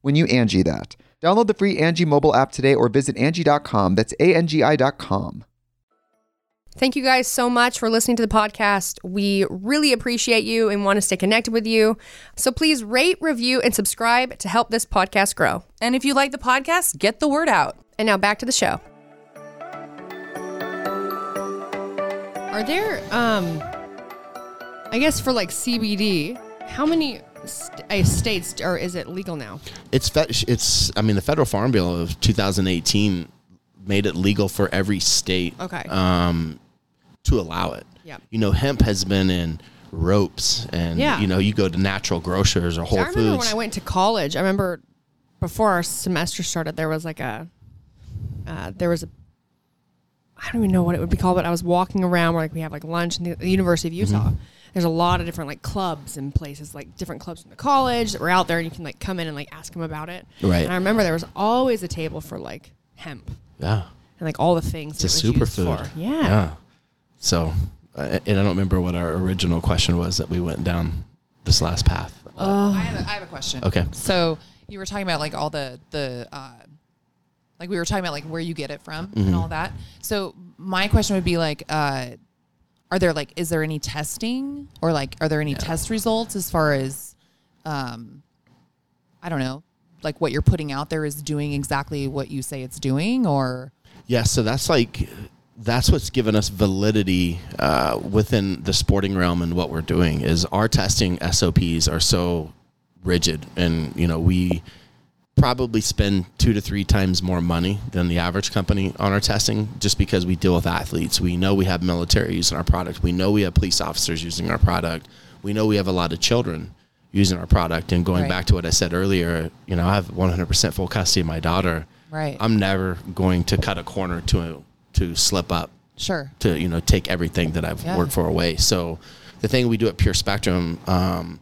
when you Angie that. Download the free Angie mobile app today or visit Angie.com. That's A-N-G-I dot com. Thank you guys so much for listening to the podcast. We really appreciate you and want to stay connected with you. So please rate, review, and subscribe to help this podcast grow. And if you like the podcast, get the word out. And now back to the show. Are there, um, I guess for like CBD, how many st- states or is it legal now? It's it's I mean the federal farm bill of 2018 made it legal for every state. Okay. Um, to allow it. Yep. You know, hemp has been in ropes, and Yeah. you know, you go to natural grocers or Whole Foods. I remember Foods. when I went to college. I remember before our semester started, there was like a, uh, there was a, I don't even know what it would be called, but I was walking around where like we have like lunch in the, the University of Utah. Mm-hmm. There's a lot of different like clubs and places, like different clubs from the college that were out there, and you can like come in and like ask them about it. Right. And I remember there was always a table for like hemp yeah. and like all the things. It's a it was used superfood. for. Yeah. So, uh, and I don't remember what our original question was that we went down this last path. Oh. I, have a, I have a question. Okay. So you were talking about like all the the uh, like we were talking about like where you get it from Mm-hmm. and all that. So my question would be like, uh, are there like is there any testing or like are there any test results as far as, um, I don't know, like what you're putting out there is doing exactly what you say it's doing or? Yeah, so that's like that's what's given us validity uh, within the sporting realm and what we're doing is our testing SOPs are so rigid, and you know we probably spend two to three times more money than the average company on our testing just because we deal with athletes. We know we have military using our product. We know we have police officers using our product. We know we have a lot of children using our product. And going Right. back to what I said earlier, you know, I have 100% full custody of my daughter. Right. I'm never going to cut a corner to to slip up sure. to you know take everything that I've Yeah. worked for away. So the thing we do at Pure Spectrum, um,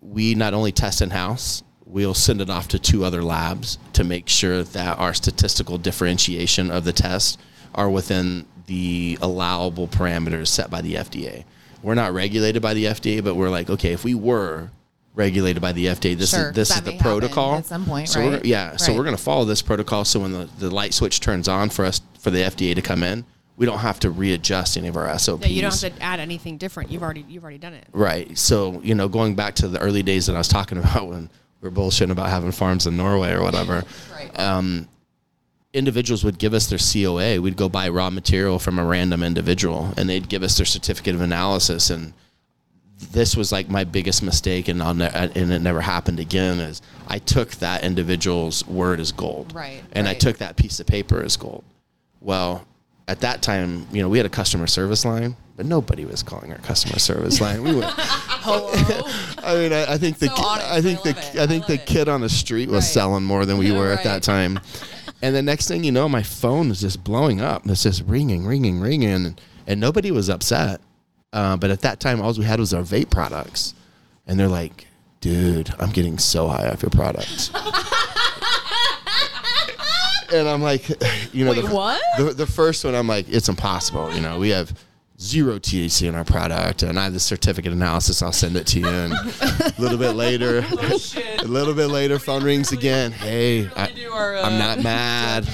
we not only test in house, we'll send it off to two other labs to make sure that our statistical differentiation of the test are within the allowable parameters set by the FDA. We're not regulated by the FDA, but we're like, okay, if we were regulated by the FDA, this Sure, is this is the protocol at some point, So we're, right? yeah, so we're going to follow this protocol. So when the, the light switch turns on for us for the FDA to come in, we don't have to readjust any of our SOPs. Yeah, you don't have to add anything different. You've already you've already done it. Right. So, you know, going back to the early days that I was talking about when we are bullshitting about having farms in Norway or whatever, Right. um, individuals would give us their COA. We'd go buy raw material from a random individual and they'd give us their certificate of analysis. And this was like my biggest mistake, and, I'll ne- and it never happened again. Is I took that individual's word as gold, Right, And I took that piece of paper as gold. Well, at that time, you know, we had a customer service line, but nobody was calling our customer service line. We went. I mean, I, I think the So ki- honest. I think I the. I think I the it. kid on the street was Right. selling more than we were at that time. And the next thing you know, my phone was just blowing up. It's just ringing, ringing, ringing, and nobody was upset. Uh, but at that time, all we had was our vape products, and they're like, "Dude, I'm getting so high off your products." and I'm like, you know, Wait, the, what? The, the first one, I'm like, it's impossible. You know, we have zero THC in our product, and I have the certificate analysis. I'll send it to you. And a little bit later, a little bit later, phone rings again. Hey, I, I'm not mad,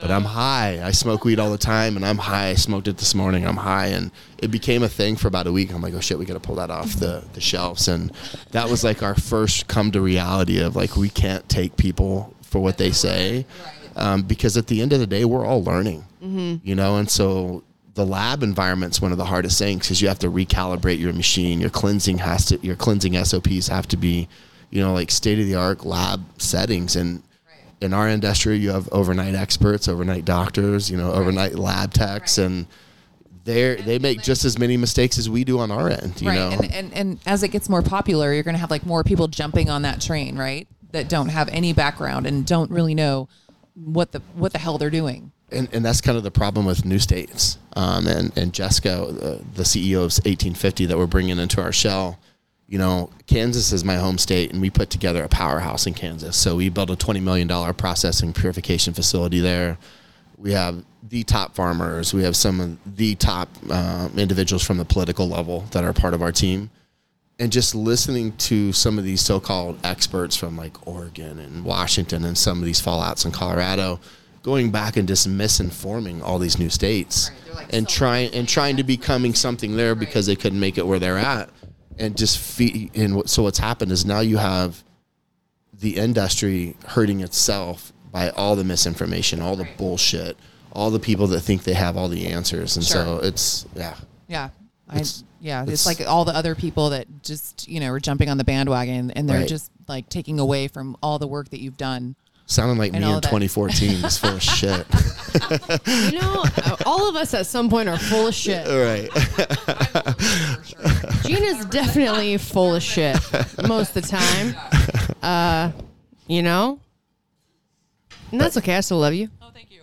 but I'm high. I smoke weed all the time, and I'm high. I smoked it this morning. I'm high, and it became a thing for about a week. I'm like, oh shit, we got to pull that off the the shelves, and that was like our first come to reality of like we can't take people for what they say. um, because at the end of the day, we're all learning, you know, and so the lab environment's one of the hardest things because you have to recalibrate your machine. Your cleansing has to, your cleansing SOPs have to be, you know, like state of the art lab settings. And in our industry, you have overnight experts, overnight doctors, you know, overnight lab techs, and they they make just as many mistakes as we do on our end. You right. know, And, and and as it gets more popular, you're going to have like more people jumping on that train, right? That don't have any background and don't really know what the what the hell they're doing. And, and that's kind of the problem with new states. Um, and, and Jessica, uh, the CEO of 1850 that we're bringing into our shell, you know, Kansas is my home state, and we put together a powerhouse in Kansas. So we built a $20 million processing purification facility there. We have the top farmers. We have some of the top um, individuals from the political level that are part of our team. And just listening to some of these so-called experts from like Oregon and Washington and some of these fallouts in Colorado, going back and just misinforming all these new states and trying and trying to becoming something there because they couldn't make it where they're at, and just feed. And what- so what's happened is now you have the industry hurting itself by all the misinformation, all the bullshit, all the people that think they have all the answers, and so it's yeah. Yeah. I, It's- yeah, it's, it's- like all the other people that just, you know, are jumping on the bandwagon and they're Right. just like taking away from all the work that you've done. Sounding like And me in 2014 is full of shit. You know, all of us at some point are full of shit. right. Jeanna's definitely full of shit most of the time. Uh, you know, and that's okay. I still love you. Oh, thank you.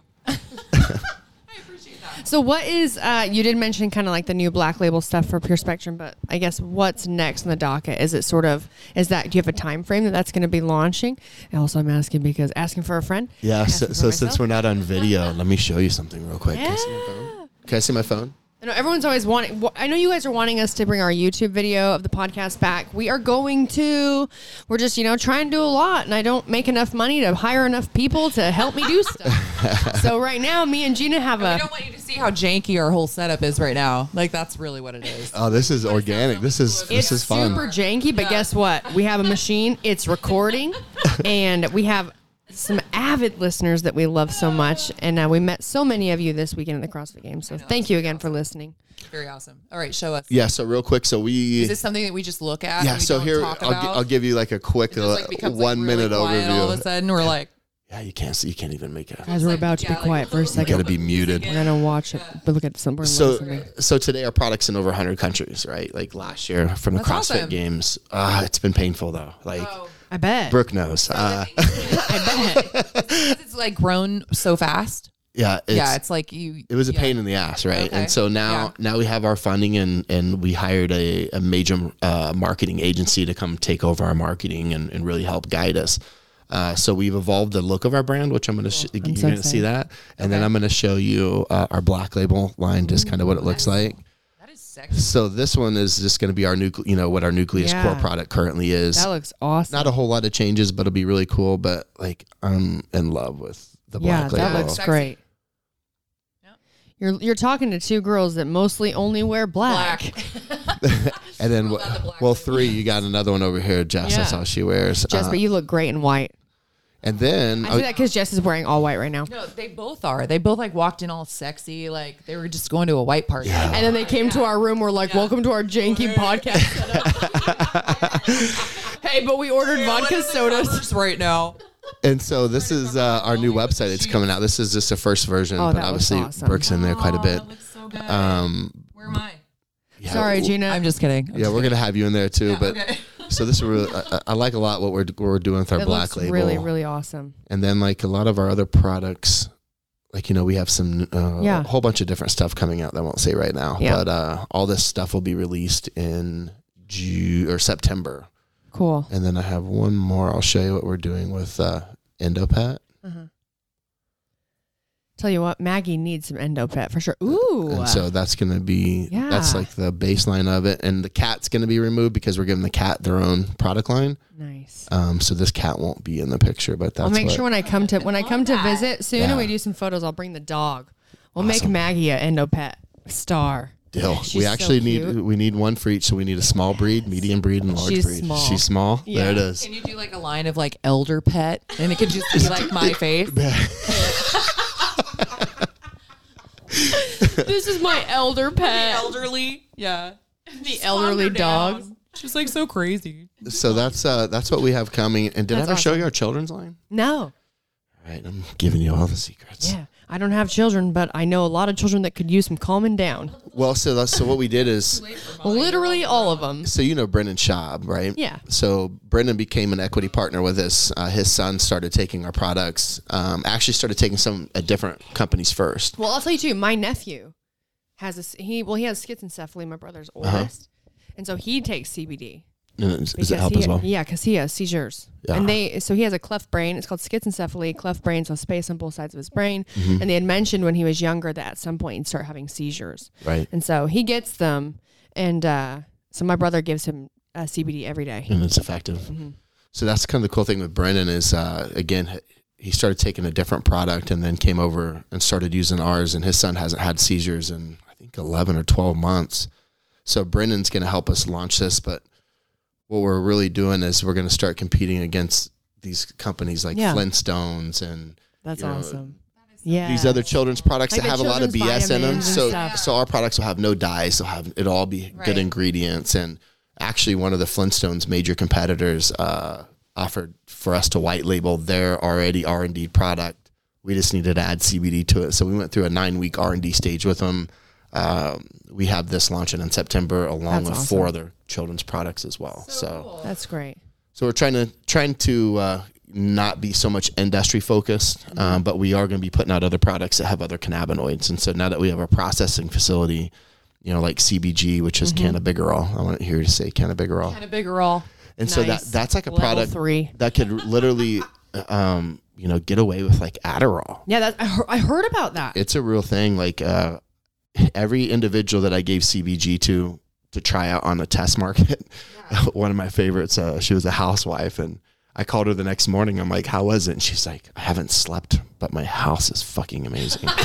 So, what is? Uh, you did mention kind of like the new black label stuff for Pure Spectrum, but I guess what's next on the docket? Is it sort of? Is that? Do you have a time frame that that's going to be launching? And also, I'm asking because asking for a friend. Yeah. So, so since we're not on video, let me show you something real quick. Can I see my phone? Can I see my phone? I know everyone's always wanting. I know you guys are wanting us to bring our YouTube video of the podcast back. We are going to. We're just you know trying to do a lot, and I don't make enough money to hire enough people to help me do stuff. so right now, me and Jeanna have I a. don't want you to see how janky our whole setup is right now. Like that's really what it is. Oh, this is organic. This is It's this is fun. super janky, but guess what? We have a machine. It's recording, and we have some avid listeners that we love so much. And uh, we met so many of you this weekend at the CrossFit Games. So thank you again for listening. Very awesome. All right, show us. Yeah. So real quick. So we. Is this something that we just look at? yeah. and we So don't here talk I'll, gi- about? I'll give you like a quick uh, like, becomes, like, one really minute quiet All of a sudden, we're like, Yeah. You can't see. You can't even make it. Guys, we're about to be yeah, like, quiet for a second. You second. gotta be muted. We're gonna watch it, but look at somewhere. So, so today our products in over 100 countries, right? Like last year from the That's CrossFit awesome. Games. Ah, it's been painful though. Like I bet. Brooke knows. Uh, I bet. it's like grown so fast. yeah, it's, yeah, it's like you. it was a yeah. pain in the ass, right? Okay. And so now, Yeah. now we have our funding, and and we hired a, a major uh, marketing agency to come take over our marketing and, and really help guide us. Uh, so we've evolved the look of our brand, which I'm going to sh- you're so going to see that, and then I'm going to show you uh, our black label line, just kind of what it looks like. That is sexy. So this one is just going to be our nucle, you know, what our nucleus Yeah. core product currently is. that looks awesome. Not a whole lot of changes, but it'll be really cool. But like, I'm in love with the black. yeah, that label. looks great. Yep. You're you're talking to two girls that mostly only wear black. Black. And then, Well, the black well, three. You got another one over here, Jess. That's Yeah. how she wears. Jess, Uh, but you look great in white. And then, I say that because Jess is wearing all white right now. No, they both are. They both like walked in all sexy, like they were just going to a white party. And then they came to our room. We're like, "Welcome to our janky podcast." hey, but we ordered vodka sodas. right now. and so this is uh, our new website. It's coming out. This is just the first version, Oh, but obviously awesome. Brooke's in there quite a bit. Oh, looks so good. Um, Where am I? yeah, Sorry, Jeanna. I'm just kidding. I'm Yeah, just we're gonna have you in there too. kidding. but okay. So this is really, I, I like a lot what we're what we're doing with our it black looks label. really, really awesome. and then like a lot of our other products like you know we have some uh, Yeah. a whole bunch of different stuff coming out that I won't say right now Yeah. but uh, all this stuff will be released in June or September Cool. and then I have one more I'll show you what we're doing with uh, Endopet Tell you what, Maggie needs some EndoPet for sure. Ooh. and so that's gonna be that's like the baseline of it and the cat's gonna be removed because we're giving the cat their own product line nice. um, so this cat won't be in the picture but that's I'll make what, sure when I come to when I come to visit soon Yeah. and we do some photos, I'll bring the dog. We'll make Awesome. Maggie a EndoPet star. Deal. She's we actually cute. need we need one for each. So we need a small breed, medium breed, and large She's breed. small. She's small. There it Yeah. is. Can you do like a line of like elder pet, and it could just be like my face? this is my elder pet. elderly, yeah. The elderly dog. She's like so crazy. So that's uh that's what we have coming. And did I That's ever show you our children's line? No. All right, I'm giving you all the secrets. Yeah. I don't have children, but I know a lot of children that could use some calming down. Well, so that's so what we did is Literally all of them. so you know Brendan Schaub, right? Yeah. So Brendan became an equity partner with us. Uh, his son started taking our products. Um, actually, started taking some at different companies first. Well, I'll tell you too. My nephew has a s- he. Well, he has schizencephaly. My brother's Uh-huh. oldest, and so he takes CBD. And Does it help he, as well? Yeah, because he has seizures, Yeah. and they so he has a cleft brain. It's called schizencephaly, cleft brain, so space on both sides of his brain. Mm-hmm. And they had mentioned when he was younger that at some point he'd start having seizures, Right. and so he gets them, and uh, so my brother gives him uh, CBD every day. and it's effective. Mm-hmm. So that's kind of the cool thing with Brendan is uh, again he started taking a different product and then came over and started using ours. And his son hasn't had seizures in I think eleven or twelve months. So Brendan's going to help us launch this, but what we're really doing is we're going to start competing against these companies like Yeah. Flintstones and That's you know, awesome. Yeah, these other children's products Like that have a lot of BS in them. So, stuff. so our products will have no dyes. They'll have it all be Right. good ingredients. And actually, one of the Flintstones' major competitors uh, offered for us to white label their already R and D product. We just needed to add CBD to it. So we went through a nine week R and D stage with them. Um, we have this launching in September, along That's with awesome. four other children's products as well. So, That's great. so we're trying to trying to uh, not be so much industry focused, um, but we are going to be putting out other products that have other cannabinoids. And so now that we have a processing facility, you know, like CBG, which is cannabigerol, I want to hear you say cannabigerol. Kind of bigger all. And so that that's like a Level product three. that could literally, um, you know, get away with like Adderall. Yeah, that I heard, I heard about that. It's a real thing. Like uh, every individual that I gave CBG to to try out on the test market, one of my favorites. Uh, she was a housewife, and I called her the next morning. I'm like, "How was it?" And she's like, "I haven't slept, but my house is fucking amazing."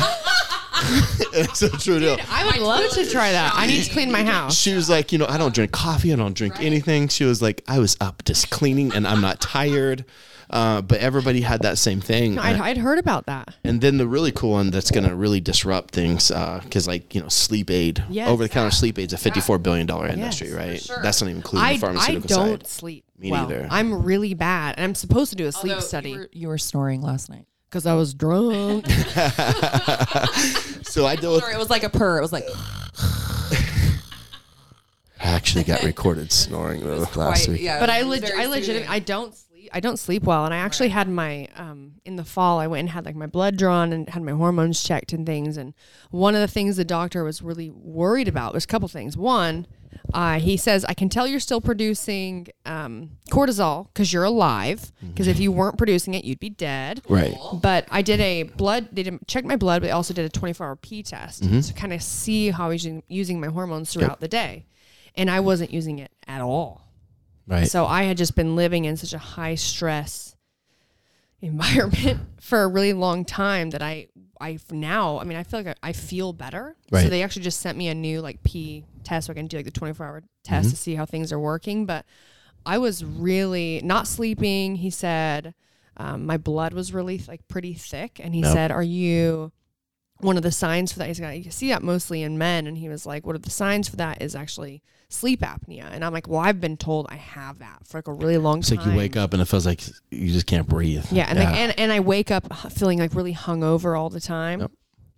it's a true deal. I would love to try that. I need to clean my house. She was like, you know, I don't drink coffee. I don't drink anything. She was like, I was up just cleaning, and I'm not tired. Uh, but everybody had that same thing. I'd, I'd heard about that. And then the really cool one that's going to really disrupt things, because like you know, sleep aid, Yes. over the counter sleep aid is a fifty-four billion dollar industry, right? That's not even including I, the I don't side. sleep. Me well. neither. I'm really bad, and I'm supposed to do a sleep Although study You were, you were snoring last night. because I was drunk. So I deal with. Sorry, it was like a purr. It was like I actually got recorded snoring though last quite, week. yeah. but I it was legit, I legit. I don't sleep. I don't sleep well, and I actually had my um in the fall. I went and had like my blood drawn and had my hormones checked and things. And one of the things the doctor was really worried about was a couple things. One, uh, he says I can tell you're still producing um, cortisol because you're alive. Because if you weren't producing it, you'd be dead. Right. But I did a blood. They didn't check my blood, but they also did a 24 hour P test Mm-hmm. to kind of see how I was using my hormones throughout the day, and I wasn't using it at all. Right. So I had just been living in such a high stress environment for a really long time that I I now I mean I feel like I, I feel better. So they actually just sent me a new like P test so I can do like the 24 hour test Mm-hmm. to see how things are working. But I was really not sleeping. He said um, my blood was really like pretty thick, and he said, "Are you?" One of the signs for that is you see that mostly in men, and he was like, "What are the signs for that? Is actually sleep apnea." And I'm like, "Well, I've been told I have that for like a really long time. it's time." like you wake up and it feels like you just can't breathe. Yeah, and Like, and and I wake up feeling like really hungover all the time, Yep.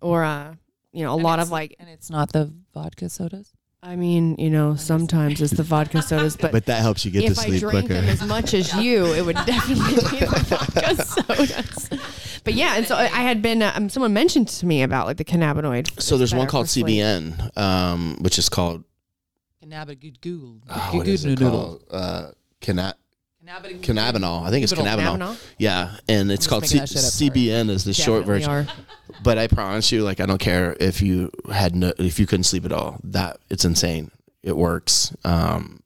or uh, you know, a And lot of like. and it's not the vodka sodas. I mean, you know, sometimes it's the vodka sodas, but. but that helps you get to if to I sleep drank quicker. them as much as you, it would definitely be the vodka sodas. But yeah, and so I I had been. Uh, um, someone mentioned to me about like the cannabinoid. so there's one better called for sleep. CBN, um, which is called Cannabinoid. oh, what is it called? Uh, canna- cannabinol. I think it's cannabinol. Cannabinol? Yeah, and it's called C- that shit up, sorry. CBN is the short Definitely version. are. But I promise you, like I don't care if you had no, if you couldn't sleep at all. That it's insane. It works. Um,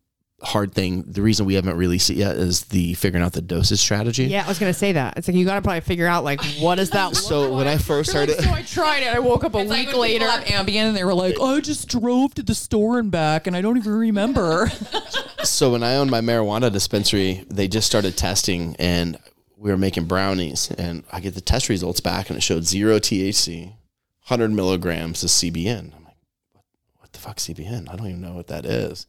hard thing. The reason we haven't released it yet is the figuring out the dosage strategy. Yeah, I was gonna say that. It's like you got to probably figure out like what is that. look So when I first You're started, so I tried it. I woke up a It's like week when later. people have Ambien and they were like, Oh, I just drove to the store and back and I don't even remember. so when I owned my marijuana dispensary, they just started testing and we were making brownies and I get the test results back and it showed zero THC, 100 milligrams of CBN. I'm like, what, what the fuck CBN? I don't even know what that is.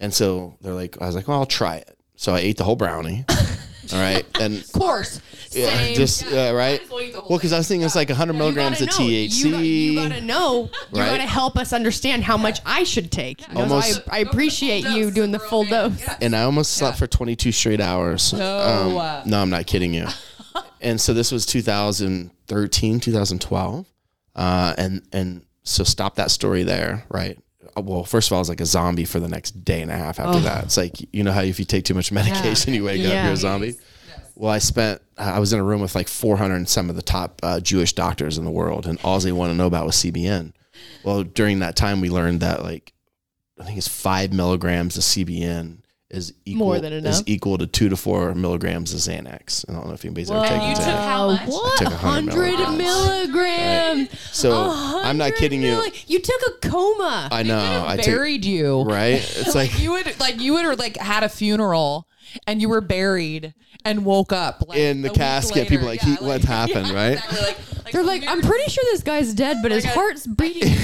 And so they're like, I was like, well, I'll try it. So I ate the whole brownie. all right. And of course. yeah, Same. just, yeah, right. Well, because I was thinking it's like 100 You milligrams gotta of know. THC. You, got- you gotta know. You Right. gotta help us understand how much I should take. You Almost- I, I appreciate you doing the full dose. and I almost slept for 22 straight hours. No. Um, no, I'm not kidding you. and so this was 2013, 2012, uh, and and so stop that story there, right? Uh, Well, first of all, I was like a zombie for the next day and a half after that. It's like you know how if you take too much medication, you wake up, you're a zombie. Well, I spent. I was in a room with like 400 and some of the top uh, Jewish doctors in the world, and all they want to know about was CBN. Well, during that time, we learned that like I think it's five milligrams of CBN is equal More than is equal to two to four milligrams of Xanax. I don't know if anybody's ever taken you took how much? What? I took 100 100 milligrams. So I'm not kidding you. milli- You took a coma. I know. I take buried you. right. It's like You would like you would have like had a funeral and you were buried and woke up like, In the week casket, later. people like, he- what happened, right? Exactly, like, like They're like, I'm pretty sure this guy's dead, but his Like a- heart's beating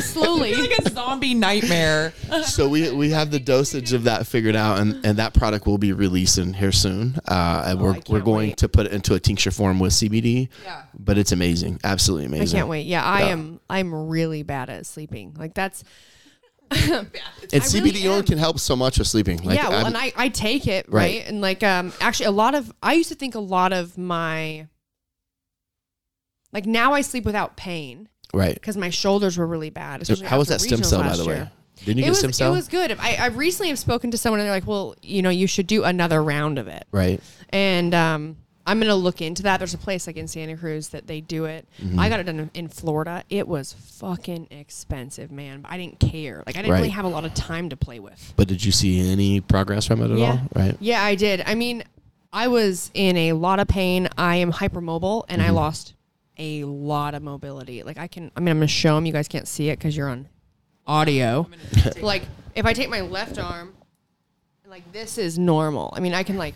slowly. It's like a zombie nightmare. so we we have the dosage of that figured out, and, and that product will be releasing here soon. Uh, and we're Oh, we're going wait. to put it into a tincture form with CBD. Yeah. But it's amazing, absolutely amazing. I amazing. can't wait. Yeah, I Yeah. am. I'm really bad at sleeping. Like that's. And I CBD really oil am. can help so much with sleeping. Like, yeah, well, I'm- and I I take it right, Right. and like um actually a lot of I used to think a lot of my like now I sleep without pain right. because my shoulders were really bad. How was that stem cell, by the way? year. Didn't you It get was, stem cell? it was good. I, I recently have spoken to someone and they're like, well, you know, you should do another round of it. right. And um, I'm going to look into that. There's a place like in Santa Cruz that they do it. Mm-hmm. I got it done in, Florida. It was fucking expensive, man. But I didn't care. Like, I didn't Right. really have a lot of time to play with. But did you see any progress from it at Yeah. all? Right. Yeah, I did. I mean, I was in a lot of pain. I am hypermobile and I Mm-hmm. lost a lot of mobility. Like, I can, I mean, I'm going to show them. You guys can't see it because you're on audio. like, if I take my left arm, like, this is normal. I mean, I can, like,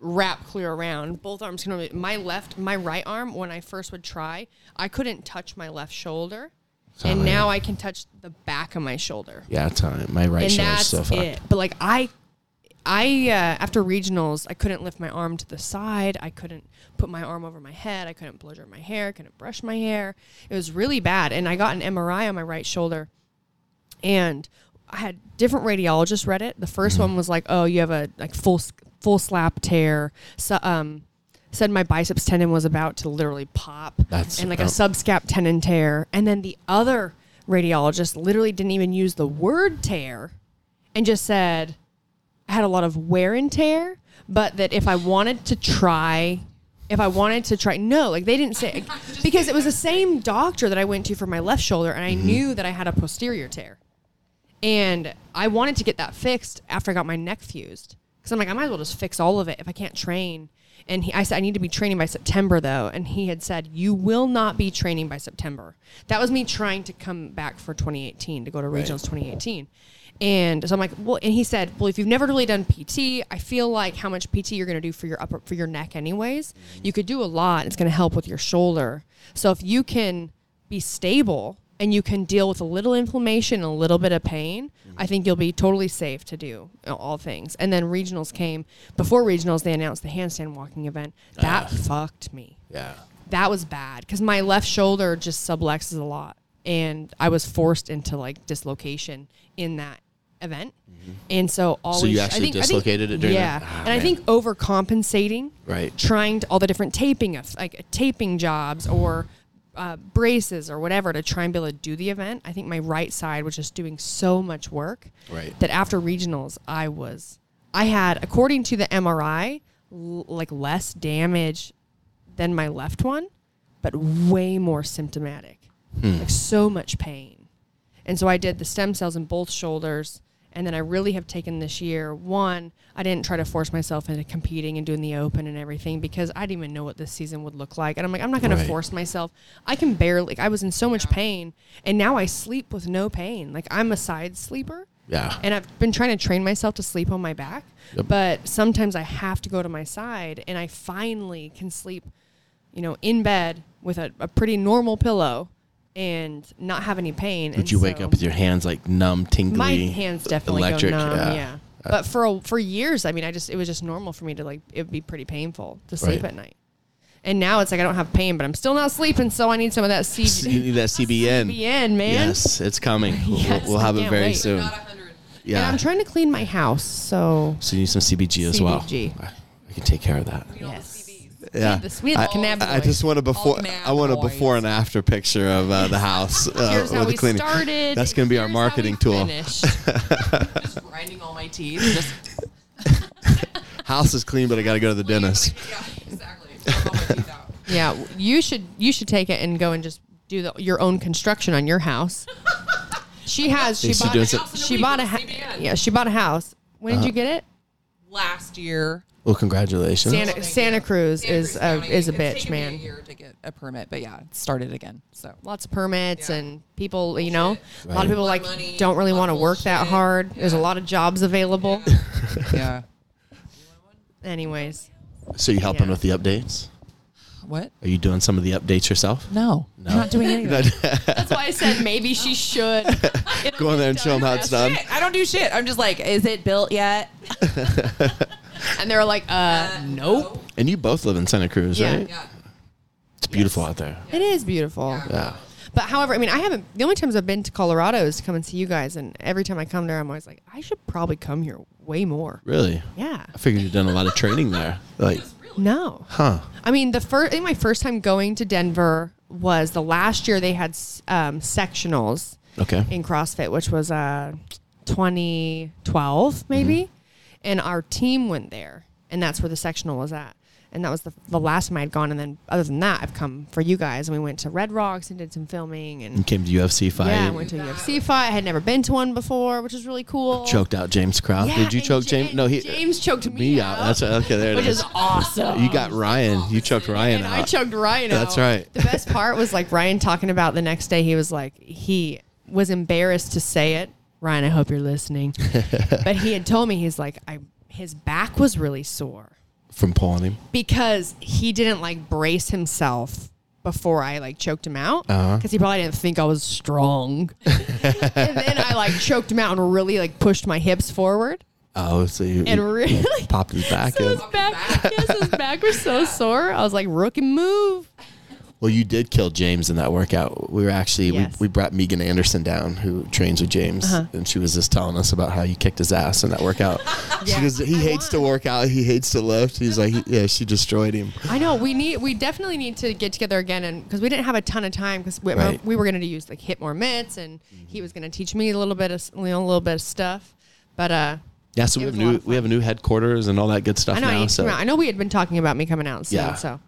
wrap clear around. Both arms can my left, my right arm, when I first would try, I couldn't touch my left shoulder. and now I can touch the back of my shoulder Yeah, time. My right and shoulder's that's so fucked. it. But like I, I uh, after regionals, I couldn't lift my arm to the side. I couldn't put my arm over my head. I couldn't blow dry my hair. I couldn't brush my hair. It was really bad. And I got an MRI on my right shoulder, and I had different radiologists read it. The 1st Mm-hmm. one was like, "Oh, you have a like full full slap tear." So, um, said my biceps tendon was about to literally pop, That's- and like a subscap tendon tear. And then the other radiologist literally didn't even use the word tear, and just said I had a lot of wear and tear, but that if I wanted to try. If I wanted to try, no, like they didn't say, because it was the same doctor that I went to for my left shoulder, and I mm-hmm. knew that I had a posterior tear. And I wanted to get that fixed after I got my neck fused. Because I'm like, I might as well just fix all of it if I can't train. And he, I said, I need to be training by September, though. And he had said, You will not be training by September. That was me trying to come back for 2018, to go to Regionals 2018. And so I'm like, Well, and he said, Well, if you've never really done PT, I feel like how much PT you're going to do for your upper, for your neck, anyways, mm-hmm. you could do a lot. It's going to help with your shoulder. So if you can be stable and you can deal with a little inflammation and a little bit of pain, I mm-hmm. think you'll be totally safe to do all things. And then regionals came. Before regionals, they announced the handstand walking event. That ah. fucked me. Yeah. That was bad because my left shoulder just subluxes a lot, and I was forced into like dislocation in that event. And so always, you I actually think- I think- dislocated it during yeah. Ah, and I think overcompensating Right. trying to, all the different taping of like taping jobs or uh, braces or whatever to try and be able to do the event. I think my right side was just doing so much work Right. that after regionals, I was, I had, according to the MRI, l- like less damage than my left one, but way more symptomatic, Hmm. like so much pain. And so I did the stem cells in both shoulders. And then I really have taken this year. One, I didn't try to force myself into competing and doing the open and everything because I didn't even know what this season would look like. And I'm like, I'm not going Right. to force myself. I can barely. Like, I was in so much pain, and now I sleep with no pain. Like I'm a side sleeper. Yeah. And I've been trying to train myself to sleep on my back, Yep. but sometimes I have to go to my side, and I finally can sleep, you know, in bed with a, a pretty normal pillow and not have any pain. Would And you wake so- up with your hands like numb, tingly? my hands definitely electric? go numb. Yeah. Yeah. Uh, but for a, for years, I mean, I just it was just normal for me to like it would be pretty painful to sleep Right. at night. And now it's like I don't have pain, but I'm still not sleeping, so I need some of that You need that CBN. CBN, man. Yes, it's coming. We'll- Yes, we'll, have it very wait. soon. Not. Yeah. And I'm trying to clean my house, so so you need some CBG as well. CBG. I, I can take care of that. You Yes. The CBs. Yeah. the sweet I, cannabinoids. I just want a before. I want a before and after picture of uh, the house. Uh, with the cleaning. started. That's gonna be our Here's how marketing tool. Just grinding all my teeth. Just House is clean, but I got to go to the dentist. Yeah, exactly. Rub all my teeth out. yeah, you should you should take it and go and just do the, your own construction on your house. She has. She She's bought. A, House she bought a. Ha- yeah, she bought a house. When Uh-huh. did you get it? Last year. Well, congratulations. Santa Santa Cruz Santa is Cruz a is a it's bitch, taken man. A year to get a permit, but yeah, it started again. So Lots of permits Yeah. and people, you know, a lot of people like money, don't really want to of work that bullshit. hard. There's a lot of jobs available. yeah. Anyways, So you helping Yeah. with the updates? What? Are you doing some of the updates yourself? No, No. I'm not doing any of that's why I said maybe she should. Go in there and show them how it's done. Shit, I don't do shit. I'm just like, is it built yet? And they're like, uh, nope. And you both live in Santa Cruz, Yeah. right? Yeah. It's beautiful out there. It is beautiful. Yeah. But however, I mean, I haven't. The only times I've been to Colorado is to come and see you guys, and every time I come there, I'm always like, I should probably come here way more. Really? Yeah. I figured you'd done a lot of training there. Like, No. huh? I mean, the first, I think my first time going to Denver was the last year they had um, sectionals Okay. in CrossFit, which was uh, 2012 maybe, Mm-hmm. And our team went there, and that's where the sectional was at. And that was the, the last time I'd gone. And then, other than that, I've come for you guys. And we went to Red Rocks and did some filming. And You came to UFC fight. Yeah, I went to a UFC fight. I had never been to one before, which was really cool. Choked out James Krause. Yeah, Did you choke Ja- James? No, he. James choked me, out. That's right. Okay, there it which is. is awesome. You got Ryan. You choked Ryan and out. I choked Ryan out. That's right. The best part was like Ryan talking about the next day. He was like, he was embarrassed to say it. Ryan, I hope you're listening. but he had told me he's like, I his back was really sore From pulling him. because he didn't like brace himself before I like choked him out because Uh-huh. he probably didn't think I was strong. and then I like choked him out and really like pushed my hips forward Oh, so you, and really popped his back so in. his back, yes, his back was so sore. I was like, rookie move. Well, you did kill James in that workout. We were actually Yes. we, we brought Megan Anderson down, who trains with James, Uh-huh. and she was just telling us about how you kicked his ass in that workout. She goes, he I hates to won. work out, he hates to lift. He's like, he- yeah, she destroyed him. I know we need we definitely need to get together again and because we didn't have a ton of time because we, Right. we were going to use like hit more mitts and he was going to teach me a little bit of you know a little bit of stuff but uh Yeah, so It we have a new we have a new headquarters and all that good stuff I know I, now. to So. I know we had been talking about me coming out soon Yeah. so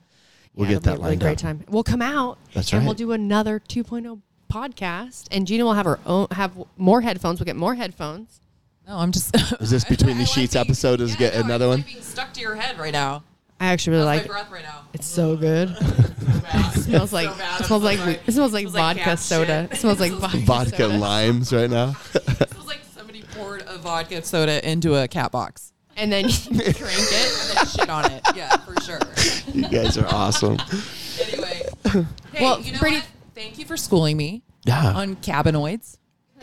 We'll yeah, get it'll be that a really lined great up. time we'll come out That's and right. we'll do another 2.0 podcast and Jeanna will have her own have more headphones we'll get more headphones No, I'm just. Is this between the I like sheets being- episode? Is yeah, get no, another I one? being stuck to your head right now. I actually really That's like my it breath right now. it's so good it smells like So it smells so like it smells like Smells vodka cat soda it smells like vodka, Vodka soda. limes right now. It smells like somebody poured a vodka soda into a cat box and then you drink it and then shit on it. Yeah, for sure. you guys are awesome. Anyway, hey, Well, you know pretty- what? Thank you for schooling me Yeah. on cannabinoids.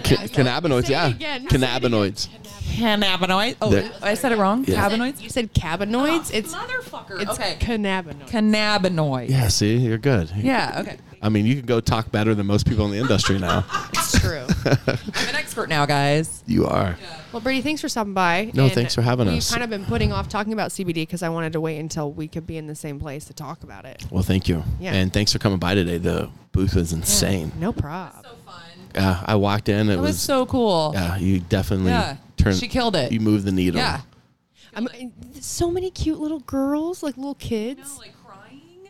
Ca- cannabinoids, Say yeah. again. Cannabinoids. Cannabinoids. Oh, There- I said it wrong. Yeah. Cannabinoids. You said cannabinoids. Oh, it's motherfucker. it's okay. cannabinoids. Cannabinoids. Yeah, see, you're good. Yeah. Okay. I mean, you can go talk better than most people in the industry now. it's true. I'm an expert now, guys. You are. well, Brady, thanks for stopping by. No, And thanks for having us. we've kind of been putting off talking about CBD because I wanted to wait until we could be in the same place to talk about it. Well, thank you. Yeah. And thanks for coming by today. The booth was insane. No problem. So fun. Yeah, I walked in. It It was, was, so cool. yeah. You definitely Yeah. turned. She killed it. You moved the needle. Yeah. I mean, so many cute little girls, like little kids. like crying.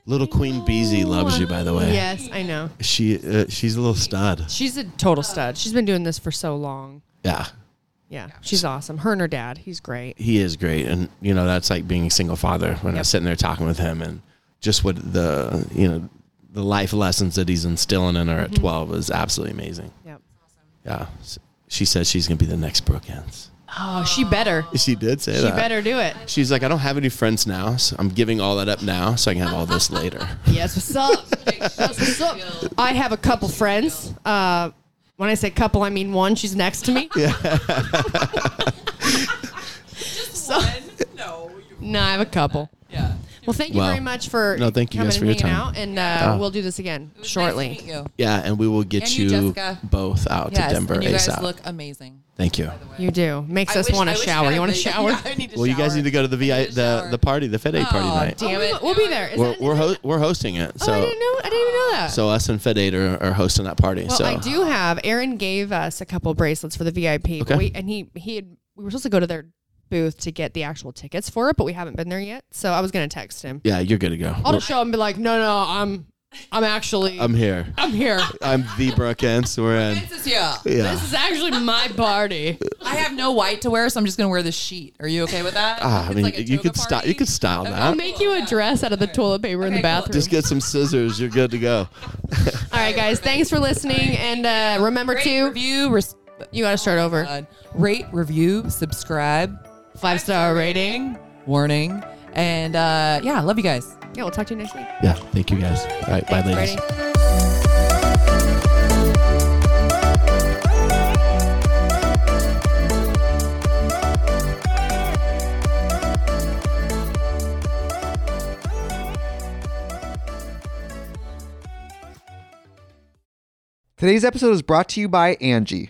Little Queen Beezy loves you, by the way. Yes, I know. She uh, she's a little stud. She's a total stud. She's been doing this for so long. Yeah. Yeah, she's awesome. Her and her dad. He's great. he is great and you know that's like being a single father when i was sitting there talking with him and just what the you know the life lessons that he's instilling in her at 12 is absolutely amazing Yep. yeah S- she says she's gonna be the next brooke Ence. Oh, she better. she did say She that She better do it. she's like i don't have any friends now so i'm giving all that up now so i can have all this later Yes, what's up? What's up. I have a couple friends. Uh, when I say couple, I mean one. She's next to me. Yeah. so, No. you- no, I have a couple. Yeah. Well, thank you Well, very much for no, thank you coming guys for and your time. out, and uh, we'll do this again shortly. Nice to meet you. yeah and we will get And you, you, both out Yes, to denver and you guys asap look amazing. Thank you You do makes I us wish- want I to wish shower. I You want to had the- shower? Yeah, I need to well you guys shower. need to go to the I vi to the, shower. the party the FitAid party oh, Aw, tonight damn it. We'll be there. Is we're, that- we're, ho- we're hosting it so oh, I didn't know. I didn't even know that. So us and FitAid are, are hosting that party. Well, so I do have. Aaron gave us a couple bracelets for the VIP, but Okay. we, and he he had, we were supposed to go to their booth to get the actual tickets for it, but we haven't been there yet. So I was gonna text him. Yeah, you're good to go. I'll just show him and be like, no, no, I'm I'm actually I'm here. I'm here. I'm the Brookens. We're in. This is yeah. Yeah. This is actually my party. I have no white to wear, so I'm just gonna wear this sheet. Are you okay with that? Ah, I It's mean, like a you toga could style. party. You could style that. I'll that. make you a dress out of the toilet paper in the Okay, cool. bathroom. Just get some scissors. You're good to go. All right, guys. Thanks for listening, and uh, remember Rate, to review, res- you got to start over. uh, rate, review, subscribe, Five star rating. warning, and uh, yeah, love you guys. Yeah, we'll talk to you next week. Yeah. Thank you guys. All right. Bye, ladies. Brady. Today's episode is brought to you by Angi.